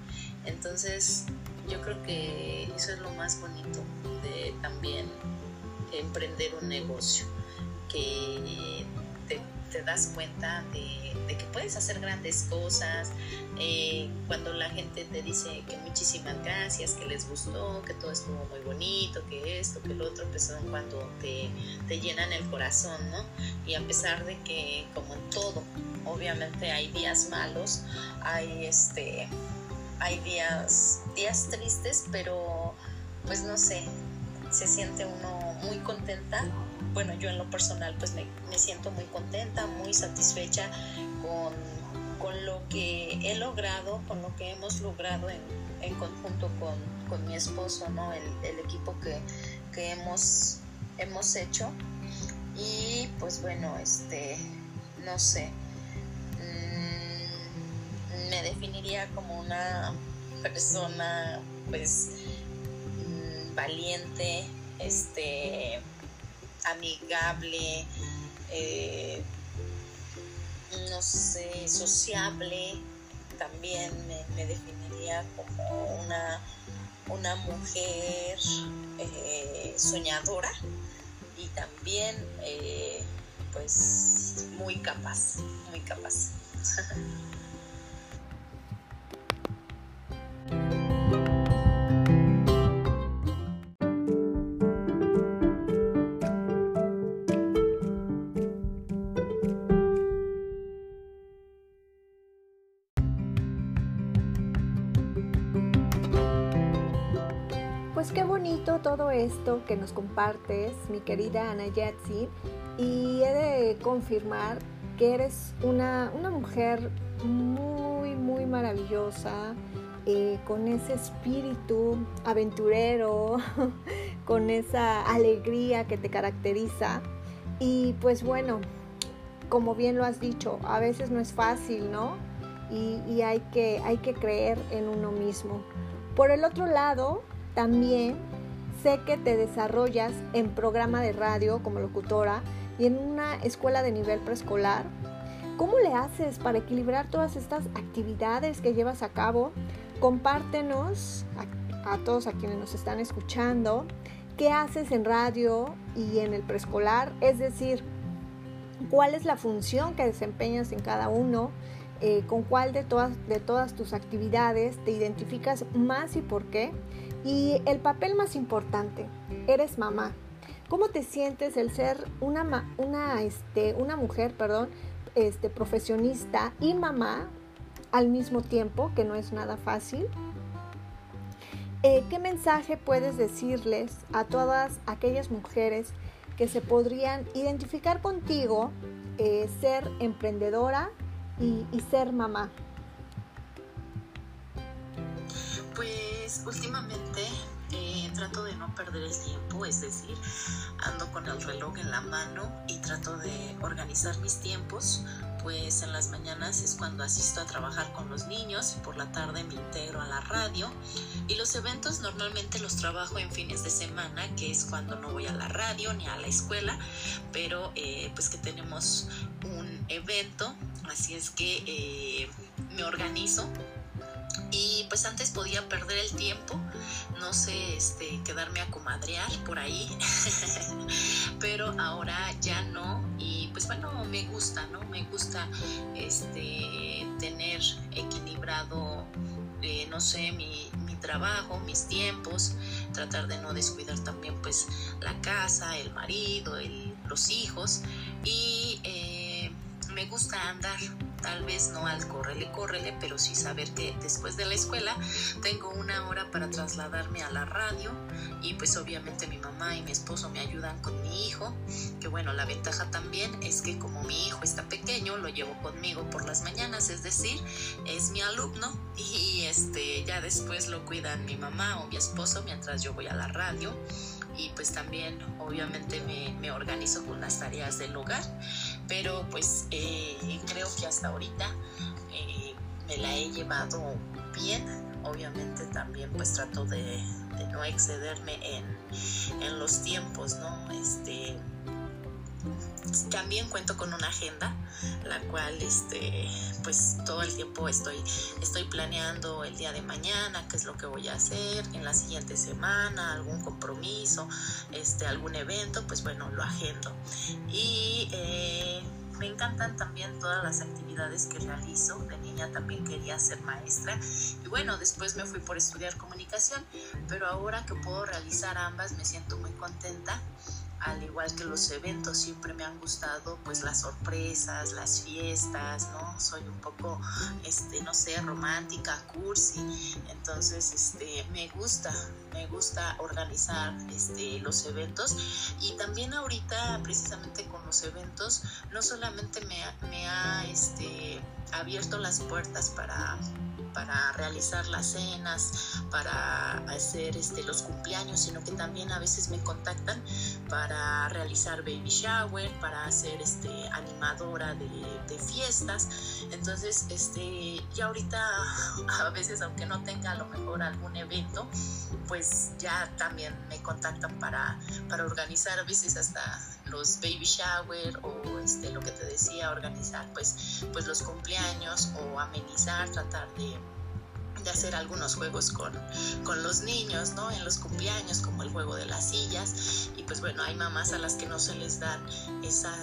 Entonces yo creo que eso es lo más bonito de también emprender un negocio, que te, das cuenta de de que puedes hacer grandes cosas, eh, cuando la gente te dice que muchísimas gracias, que les gustó, que todo estuvo muy bonito, que esto, que lo otro, pues son cuando te, te llenan el corazón, ¿no? Y a pesar de que, como en todo, obviamente hay días malos, hay este hay días días tristes pero pues no sé se siente uno muy contenta bueno, yo en lo personal pues me, siento muy contenta, muy satisfecha con, lo que he logrado, con lo que hemos logrado en, conjunto con, mi esposo, ¿no? El, equipo que, hemos, hemos hecho. Y pues bueno, este, no sé, mm, me definiría como una persona pues mm, valiente, este amigable, eh, no sé, sociable, también me, definiría como una, una mujer eh, soñadora y también eh, pues muy capaz, muy capaz. [LAUGHS] todo esto que nos compartes, mi querida Ana Yatsi, y he de confirmar que eres una, mujer muy, muy maravillosa, eh, con ese espíritu aventurero, [LAUGHS] con esa alegría que te caracteriza. Y pues bueno, como bien lo has dicho, a veces no es fácil, ¿no? Y, hay, que, hay que creer en uno mismo. Por el otro lado, también sé que te desarrollas en programa de radio como locutora y en una escuela de nivel preescolar. ¿Cómo le haces para equilibrar todas estas actividades que llevas a cabo? Compártenos a, todos a quienes nos están escuchando qué haces en radio y en el preescolar, es decir, cuál es la función que desempeñas en cada uno, eh, con cuál de todas, de todas tus actividades te identificas más y por qué. Y el papel más importante, eres mamá. ¿Cómo te sientes el ser una, una, este, una mujer perdón, este, profesionista y mamá al mismo tiempo, que no es nada fácil? Eh, ¿Qué mensaje puedes decirles a todas aquellas mujeres que se podrían identificar contigo, eh, ser emprendedora y, y ser mamá? Pues últimamente eh, trato de no perder el tiempo, es decir, ando con el reloj en la mano y trato de organizar mis tiempos, pues en las mañanas es cuando asisto a trabajar con los niños y por la tarde me integro a la radio. Y los eventos normalmente los trabajo en fines de semana, que es cuando no voy a la radio ni a la escuela, pero eh, pues que tenemos un evento, así es que eh, me organizo y pues antes podía perder el tiempo, no sé, este, quedarme a comadrear por ahí, [LAUGHS] pero ahora ya no y pues bueno, me gusta, ¿no? Me gusta este, tener equilibrado, eh, no sé, mi, mi trabajo, mis tiempos, tratar de no descuidar también pues la casa, el marido, los hijos y eh, me gusta andar tal vez no al córrele, córrele, pero sí saber que después de la escuela tengo una hora para trasladarme a la radio y pues obviamente mi mamá y mi esposo me ayudan con mi hijo, que bueno, la ventaja también es que como mi hijo está pequeño, lo llevo conmigo por las mañanas, es decir, es mi alumno y este ya después lo cuidan mi mamá o mi esposo mientras yo voy a la radio y pues también obviamente me, me organizo con las tareas del hogar pero pues eh, creo que hasta ahorita eh, me la he llevado bien. Obviamente también pues trato de, no excederme en, en, los tiempos, ¿no? Este, también cuento con una agenda, la cual este, pues todo el tiempo estoy, estoy planeando el día de mañana, qué es lo que voy a hacer, en la siguiente semana, algún compromiso, este, algún evento, pues bueno, lo agendo. Y eh, me encantan también todas las actividades que realizo. De niña también quería ser maestra y bueno, después me fui por estudiar comunicación, pero ahora que puedo realizar ambas me siento muy contenta al igual que los eventos, siempre me han gustado pues las sorpresas, las fiestas, ¿no? Soy un poco, este, no sé, romántica, cursi, entonces, este, me gusta, me gusta organizar, este, los eventos y también ahorita precisamente con los eventos, no solamente me, me ha, este, abierto las puertas para para realizar las cenas, para hacer este, los cumpleaños, sino que también a veces me contactan para realizar baby shower, para ser este, animadora de, fiestas. Entonces, este, ya ahorita [LAUGHS] a veces, aunque no tenga a lo mejor algún evento, pues ya también me contactan para, para organizar a veces hasta los baby shower o este, lo que te decía, organizar pues, pues los cumpleaños o amenizar, tratar de de hacer algunos juegos con, con, los niños, ¿no? En los cumpleaños, como el juego de las sillas. Y pues bueno, hay mamás a las que no se les da esa,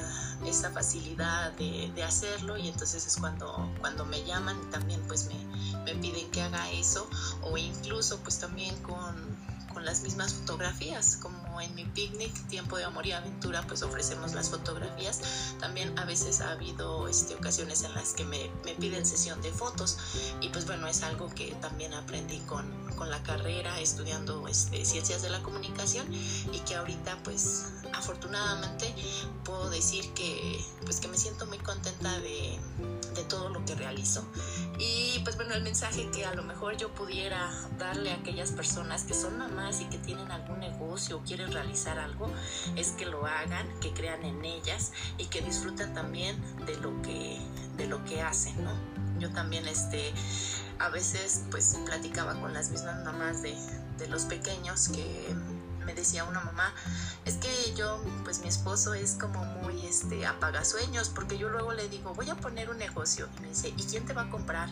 esa facilidad de, de, hacerlo y entonces es cuando, cuando me llaman y también pues me, me piden que haga eso o incluso pues también con con las mismas fotografías, como en mi picnic, Tiempo de Amor y Aventura, pues ofrecemos las fotografías. También a veces ha habido este, ocasiones en las que me, me piden sesión de fotos y pues bueno, es algo que también aprendí con, con la carrera, estudiando este, ciencias de la comunicación y que ahorita pues afortunadamente puedo decir que pues que me siento muy contenta de, de todo lo que realizo Y pues bueno, el mensaje que a lo mejor yo pudiera darle a aquellas personas que son mamás y que tienen algún negocio o quieren realizar algo, es que lo hagan, que crean en ellas y que disfruten también de lo que, de lo que hacen, ¿no? Yo también este, a veces pues platicaba con las mismas mamás de, de los pequeños que me decía una mamá, es que yo, pues mi esposo es como muy este, apagasueños, porque yo luego le digo, voy a poner un negocio, y me dice, ¿y quién te va a comprar?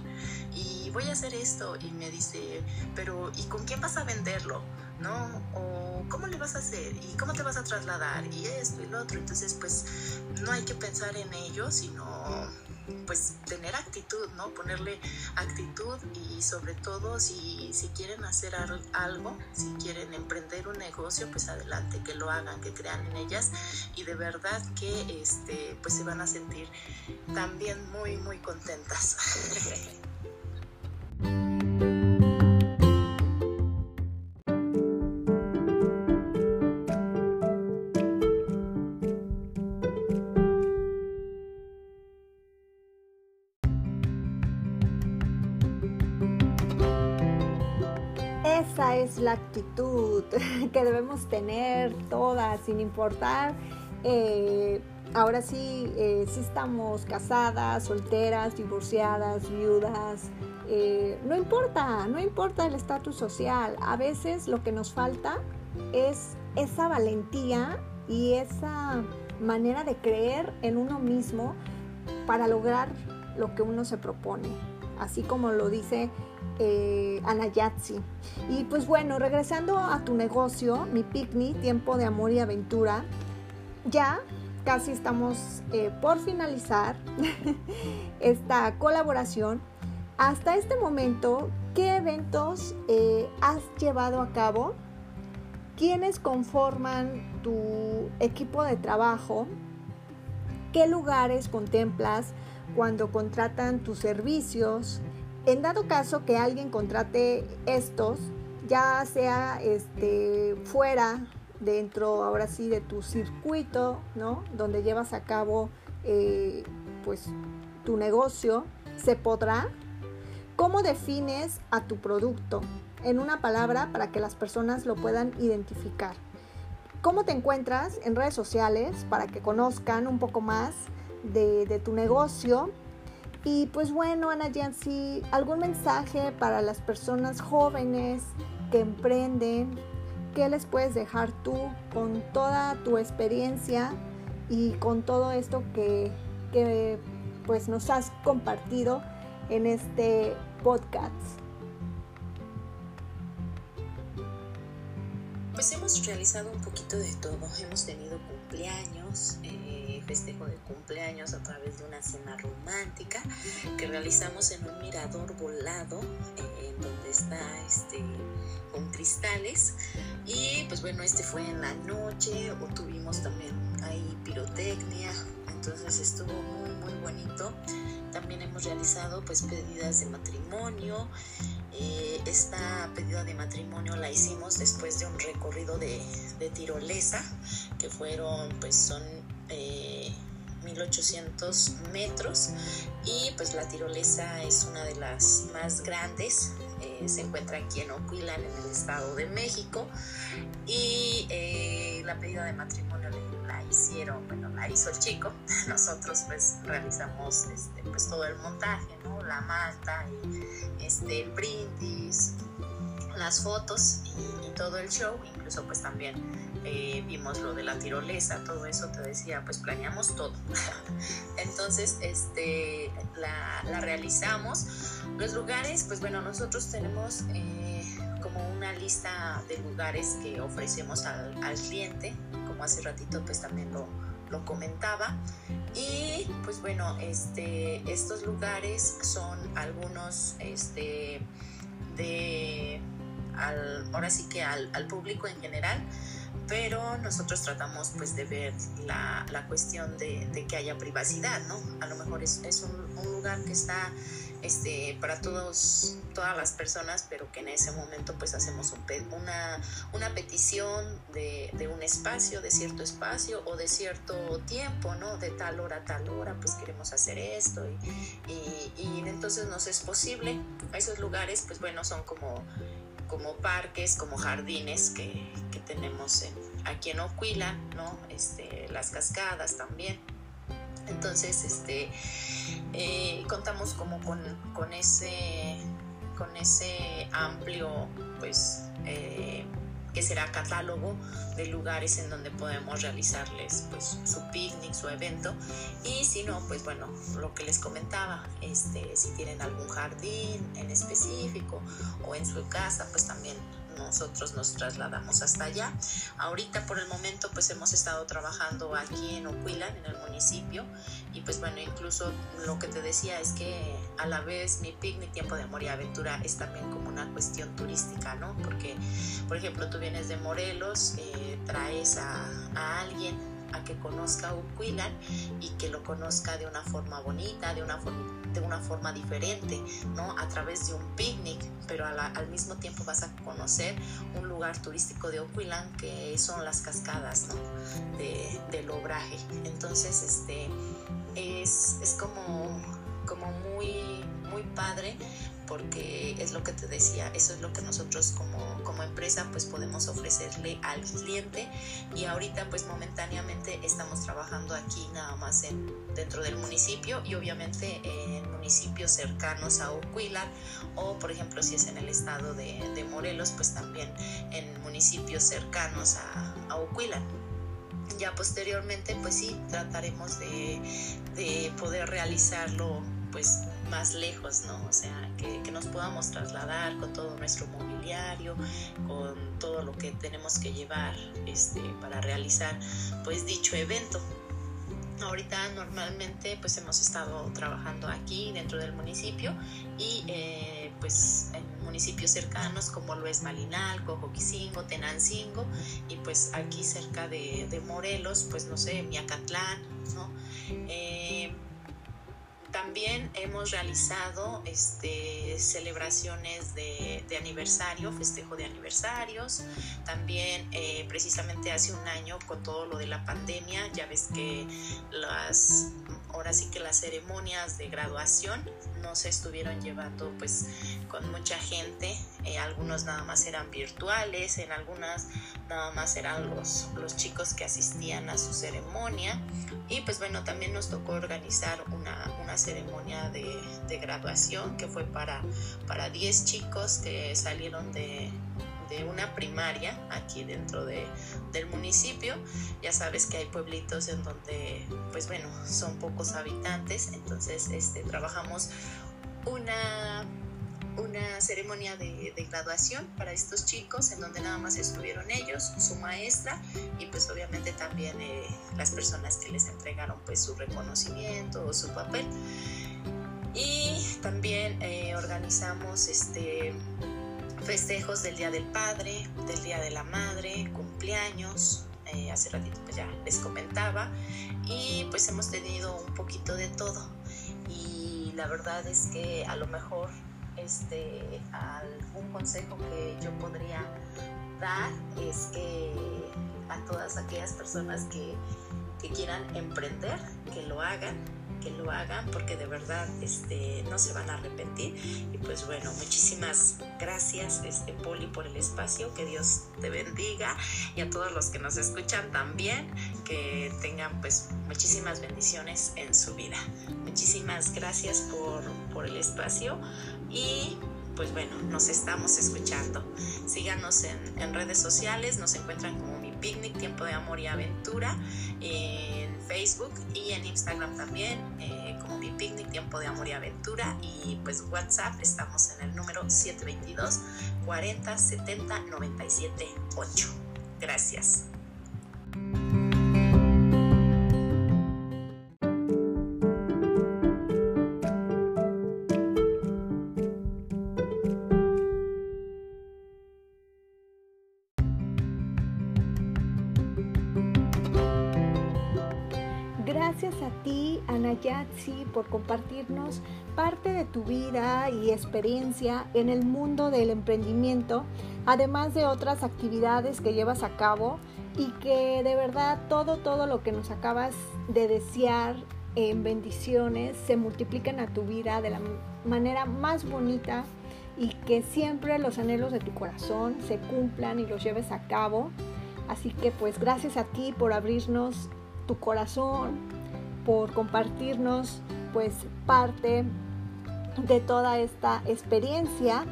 Y voy a hacer esto, y me dice, pero ¿y con quién vas a venderlo? ¿No? O ¿cómo le vas a hacer? ¿Y cómo te vas a trasladar? Y esto y lo otro. Entonces, pues no hay que pensar en ello, sino pues tener actitud, ¿no? Ponerle actitud y sobre todo si, si quieren hacer algo, si quieren emprender un negocio, pues adelante, que lo hagan, que crean en ellas y de verdad que este, pues se van a sentir también muy, muy contentas. [LAUGHS] la actitud [LAUGHS] que debemos tener todas, sin importar. Eh, ahora sí, eh, si estamos casadas, solteras, divorciadas, viudas. Eh, no importa, no importa el estatus social. A veces lo que nos falta es esa valentía y esa manera de creer en uno mismo para lograr lo que uno se propone. Así como lo dice eh, Anayatsi. Y pues bueno, regresando a tu negocio, mi picnic, tiempo de amor y aventura, ya casi estamos eh, por finalizar [LAUGHS] esta colaboración. Hasta este momento, ¿qué eventos eh, has llevado a cabo? ¿Quiénes conforman tu equipo de trabajo? ¿Qué lugares contemplas cuando contratan tus servicios? En dado caso que alguien contrate estos, ya sea este, fuera, dentro ahora sí de tu circuito, ¿no? Donde llevas a cabo eh, pues tu negocio, se podrá. ¿Cómo defines a tu producto? En una palabra para que las personas lo puedan identificar. ¿Cómo te encuentras en redes sociales para que conozcan un poco más de, de tu negocio? Y pues bueno, Ana Yancy, ¿algún mensaje para las personas jóvenes que emprenden? ¿Qué les puedes dejar tú con toda tu experiencia y con todo esto que, que pues nos has compartido en este podcast? Pues hemos realizado un poquito de todo. Hemos tenido cumpleaños, eh, festejo de cumpleaños a través de una cena romántica que realizamos en un mirador volado, eh, en donde está este, con cristales. Y pues bueno, este fue en la noche, o tuvimos también ahí pirotecnia, entonces estuvo muy, muy bonito. También hemos realizado pues pedidas de matrimonio. Eh, esta pedida de matrimonio la hicimos después de un recorrido de, de tirolesa, que fueron pues son 1800 eh, metros y pues la tirolesa es una de las más grandes eh, se encuentra aquí en Oquilan en el estado de México y la pedida de matrimonio la hicieron, bueno, la hizo el chico, [LAUGHS] nosotros pues realizamos este, pues todo el montaje, ¿no? La malta este, el brindis, las fotos y, todo el show, incluso pues también eh, vimos lo de la tirolesa, todo eso te decía, pues planeamos todo. [LAUGHS] Entonces, este, la, realizamos. Los lugares, pues bueno, nosotros tenemos eh, como una lista de lugares que ofrecemos al, cliente, como hace ratito pues también lo, lo comentaba. Y pues bueno, este, estos lugares son algunos este, de, ahora sí que al, al, público en general, pero nosotros tratamos pues de ver la, la cuestión de, de, que haya privacidad, ¿no? A lo mejor es, es un, lugar que está este, para todos, todas las personas, pero que en ese momento pues hacemos una, una petición de, de, un espacio, de cierto espacio o de cierto tiempo, ¿no? De tal hora tal hora, pues queremos hacer esto y, y, entonces nos es posible. Esos lugares pues bueno son como, como parques, como jardines que, que tenemos aquí en Oquila, ¿no? Este, las cascadas también. Entonces, este, eh, contamos como con, ese, con ese amplio, pues, eh, que será catálogo de lugares en donde podemos realizarles pues su picnic, su evento. Y si no pues bueno lo que les comentaba este si tienen algún jardín en específico o en su casa pues también nosotros nos trasladamos hasta allá. Ahorita por el momento pues hemos estado trabajando aquí en Oquilan, en el municipio, y pues bueno, incluso lo que te decía es que a la vez mi picnic, tiempo de amor y aventura es también como una cuestión turística, ¿no? Porque, por ejemplo, tú vienes de Morelos, eh, traes a, a alguien a que conozca Uquilan y que lo conozca de una forma bonita, de una, de una forma diferente, ¿no? A través de un picnic, pero al mismo tiempo vas a conocer un lugar turístico de Uquilan que son las cascadas, ¿no? De, del obraje. Entonces, este, es, es como, como muy, muy padre porque es lo que te decía, eso es lo que nosotros como, como empresa pues podemos ofrecerle al cliente. Y ahorita pues momentáneamente estamos trabajando aquí nada más en, dentro del municipio y obviamente en municipios cercanos a Oquila o por ejemplo si es en el estado de, Morelos pues también en municipios cercanos a, a Oquila ya posteriormente pues sí trataremos de, de poder realizarlo pues más lejos, ¿no? O sea, que, nos podamos trasladar con todo nuestro mobiliario, con todo lo que tenemos que llevar este, para realizar pues dicho evento. Ahorita normalmente pues hemos estado trabajando aquí dentro del municipio y eh, pues en municipios cercanos como lo es Malinalco, Joquicingo, Tenancingo y pues aquí cerca de, Morelos pues no sé, Miacatlán, ¿no? Eh, también hemos realizado este, celebraciones de, aniversario, festejo de aniversarios. También eh, precisamente hace un año con todo lo de la pandemia, ya ves que las, ahora sí que las ceremonias de graduación no se estuvieron llevando pues con mucha gente. Eh, algunos nada más eran virtuales, en algunas nada más eran los, los chicos que asistían a su ceremonia. Y pues bueno, también nos tocó organizar una, una ceremonia de, de, graduación que fue para, para 10 chicos que salieron de, de una primaria aquí dentro de, del municipio. Ya sabes que hay pueblitos en donde, pues bueno, son pocos habitantes, entonces este, trabajamos una una ceremonia de, graduación para estos chicos en donde nada más estuvieron ellos, su maestra y pues obviamente también eh, las personas que les entregaron pues su reconocimiento o su papel. Y también eh, organizamos este, festejos del Día del Padre, del Día de la Madre, cumpleaños, eh, hace ratito pues ya les comentaba y pues hemos tenido un poquito de todo. Y la verdad es que a lo mejor este, algún consejo que yo podría dar es que a todas aquellas personas que, que quieran emprender, que lo hagan, que lo hagan porque de verdad este, no se van a arrepentir. Y pues bueno, muchísimas gracias este, Poli por el espacio, que Dios te bendiga y a todos los que nos escuchan también, que tengan pues muchísimas bendiciones en su vida. Muchísimas gracias por, por el espacio y pues bueno, nos estamos escuchando. Síganos en, en redes sociales, nos encuentran como picnic, tiempo de amor y aventura. En Facebook y en Instagram también, eh, como mi picnic, tiempo de amor y aventura. Y pues WhatsApp, estamos en el número 722 40 70 97 8. Gracias. Gracias ti, Anayatsi, por compartirnos parte de tu vida y experiencia en el mundo del emprendimiento, además de otras actividades que llevas a cabo y que de verdad todo, todo lo que nos acabas de desear en bendiciones se multipliquen a tu vida de la manera más bonita y que siempre los anhelos de tu corazón se cumplan y los lleves a cabo. Así que pues gracias a ti por abrirnos tu corazón, por compartirnos pues parte de toda esta experiencia.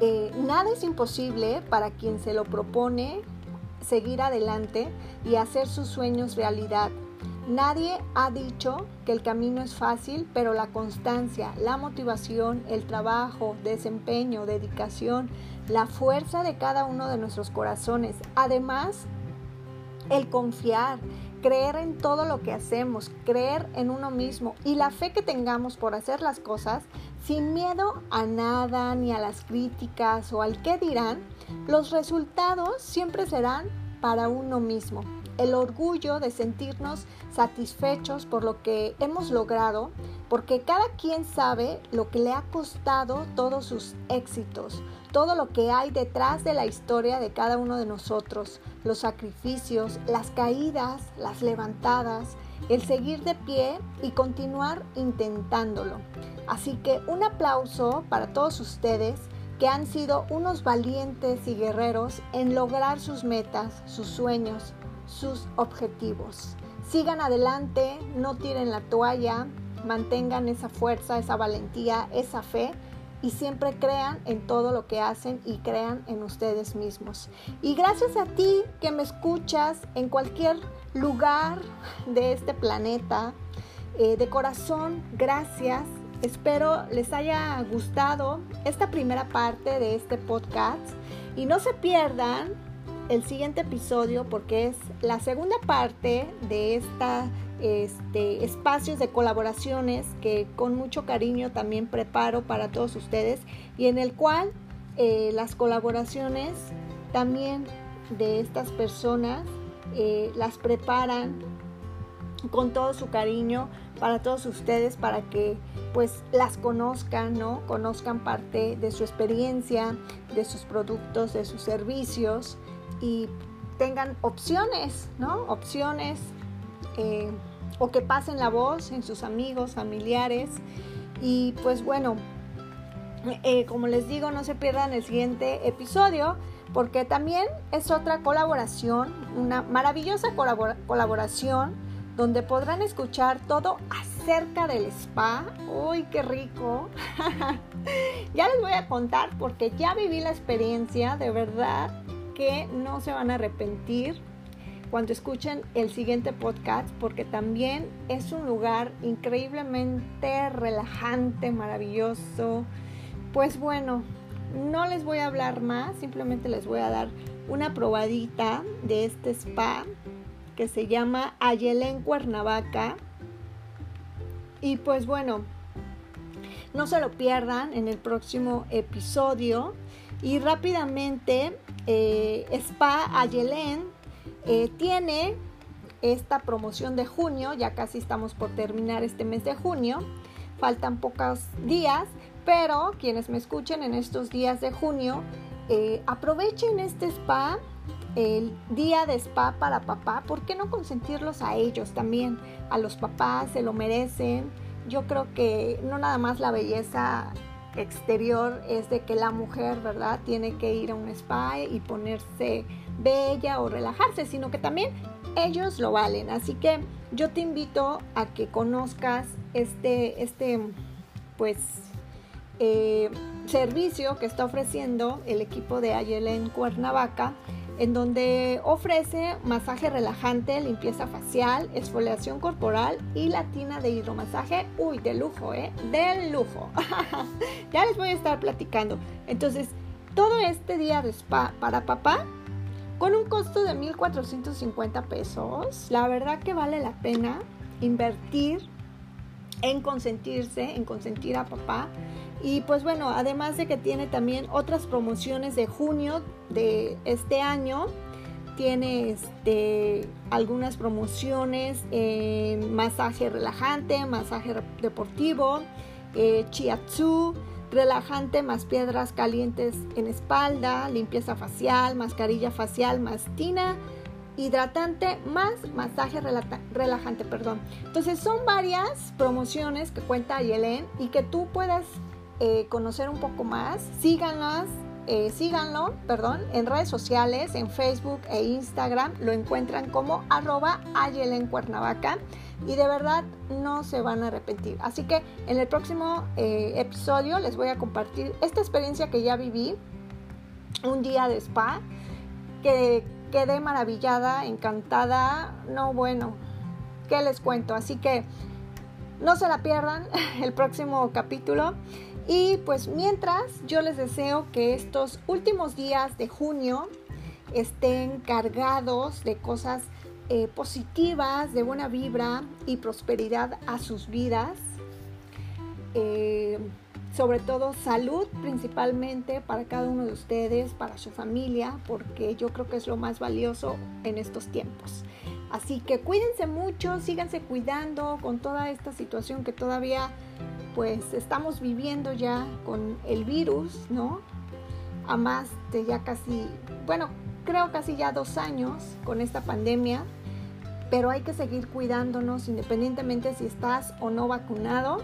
Eh, nada es imposible para quien se lo propone seguir adelante y hacer sus sueños realidad. Nadie ha dicho que el camino es fácil, pero la constancia, la motivación, el trabajo, desempeño, dedicación, la fuerza de cada uno de nuestros corazones, además el confiar, creer en todo lo que hacemos, creer en uno mismo y la fe que tengamos por hacer las cosas sin miedo a nada ni a las críticas o al qué dirán, los resultados siempre serán para uno mismo. El orgullo de sentirnos satisfechos por lo que hemos logrado, porque cada quien sabe lo que le ha costado todos sus éxitos, todo lo que hay detrás de la historia de cada uno de nosotros, los sacrificios, las caídas, las levantadas, el seguir de pie y continuar intentándolo. Así que un aplauso para todos ustedes que han sido unos valientes y guerreros en lograr sus metas, sus sueños, sus objetivos. Sigan adelante, no tiren la toalla, mantengan esa fuerza, esa valentía, esa fe y siempre crean en todo lo que hacen y crean en ustedes mismos. Y gracias a ti que me escuchas en cualquier lugar de este planeta, eh, de corazón, gracias. Espero les haya gustado esta primera parte de este podcast y no se pierdan el siguiente episodio porque es la segunda parte de esta este, espacios de colaboraciones que con mucho cariño también preparo para todos ustedes y en el cual eh, las colaboraciones también de estas personas eh, las preparan con todo su cariño para todos ustedes para que pues las conozcan, ¿no? Conozcan parte de su experiencia, de sus productos, de sus servicios y tengan opciones, ¿no? Opciones eh, o que pasen la voz en sus amigos, familiares. Y pues bueno, eh, como les digo, no se pierdan el siguiente episodio porque también es otra colaboración, una maravillosa colaboración donde podrán escuchar todo acerca del spa. ¡Uy, qué rico! [LAUGHS] ya les voy a contar porque ya viví la experiencia, de verdad que no se van a arrepentir cuando escuchen el siguiente podcast porque también es un lugar increíblemente relajante, maravilloso. Pues bueno, no les voy a hablar más, simplemente les voy a dar una probadita de este spa que se llama Ayelén Cuernavaca. Y pues bueno, no se lo pierdan en el próximo episodio. Y rápidamente eh, Spa Ayelén eh, tiene esta promoción de junio, ya casi estamos por terminar este mes de junio, faltan pocos días, pero quienes me escuchen en estos días de junio, eh, aprovechen este spa, el día de spa para papá, ¿por qué no consentirlos a ellos también? A los papás se lo merecen. Yo creo que no nada más la belleza exterior es de que la mujer, ¿verdad?, tiene que ir a un spa y ponerse bella o relajarse, sino que también ellos lo valen. Así que yo te invito a que conozcas este, este pues, eh, servicio que está ofreciendo el equipo de Ayelen Cuernavaca en donde ofrece masaje relajante, limpieza facial, exfoliación corporal y latina de hidromasaje. Uy, de lujo, ¿eh? De lujo. [LAUGHS] ya les voy a estar platicando. Entonces, todo este día de spa para papá con un costo de 1.450 pesos. La verdad que vale la pena invertir en consentirse, en consentir a papá. Y pues bueno, además de que tiene también otras promociones de junio de este año, tiene este, algunas promociones en masaje relajante, masaje deportivo, eh, chiatsu, relajante más piedras calientes en espalda, limpieza facial, mascarilla facial más tina, hidratante más masaje relajante, perdón. Entonces son varias promociones que cuenta Yelen y que tú puedes eh, conocer un poco más. Síganlas, eh, síganlo, perdón, en redes sociales, en Facebook e Instagram. Lo encuentran como arroba Cuernavaca y de verdad no se van a arrepentir. Así que en el próximo eh, episodio les voy a compartir esta experiencia que ya viví, un día de spa, que quedé maravillada, encantada, no bueno, ¿qué les cuento? Así que no se la pierdan [LAUGHS] el próximo capítulo. Y pues mientras yo les deseo que estos últimos días de junio estén cargados de cosas eh, positivas, de buena vibra y prosperidad a sus vidas. Eh, sobre todo salud principalmente para cada uno de ustedes, para su familia, porque yo creo que es lo más valioso en estos tiempos. Así que cuídense mucho, síganse cuidando con toda esta situación que todavía pues estamos viviendo ya con el virus, ¿no? A más de ya casi, bueno, creo casi ya dos años con esta pandemia, pero hay que seguir cuidándonos independientemente si estás o no vacunado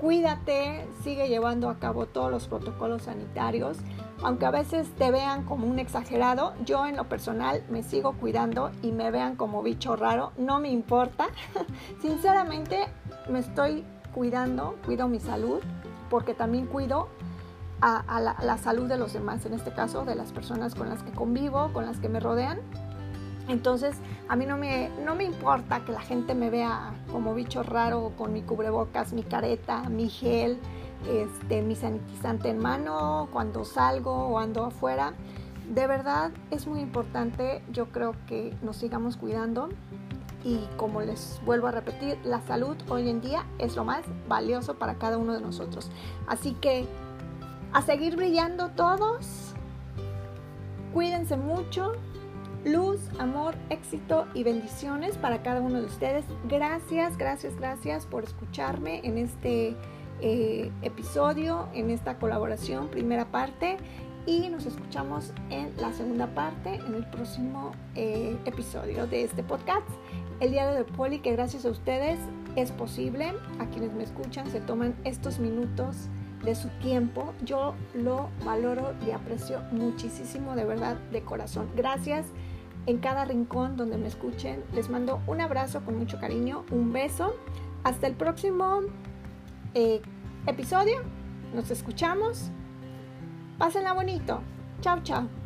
cuídate, sigue llevando a cabo todos los protocolos sanitarios, aunque a veces te vean como un exagerado, yo en lo personal me sigo cuidando y me vean como bicho raro, no me importa. [LAUGHS] Sinceramente me estoy cuidando, cuido mi salud, porque también cuido a, la, la salud de los demás, en este caso de las personas con las que convivo, con las que me rodean. Entonces, a mí no me, no me importa que la gente me vea como bicho raro con mi cubrebocas, mi careta, mi gel, este, mi sanitizante en mano cuando salgo o ando afuera. De verdad es muy importante, yo creo que nos sigamos cuidando y como les vuelvo a repetir, la salud hoy en día es lo más valioso para cada uno de nosotros. Así que a seguir brillando todos, cuídense mucho, luz, amor, éxito y bendiciones para cada uno de ustedes. Gracias, gracias, gracias por escucharme en este eh, episodio, en esta colaboración, primera parte. Y nos escuchamos en la segunda parte, en el próximo eh, episodio de este podcast. El diario de Poli, que gracias a ustedes es posible. A quienes me escuchan se toman estos minutos de su tiempo. Yo lo valoro y aprecio muchísimo, de verdad, de corazón. Gracias en cada rincón donde me escuchen. Les mando un abrazo con mucho cariño, un beso. Hasta el próximo eh, episodio. Nos escuchamos. Pásenla bonito. Chao, chao.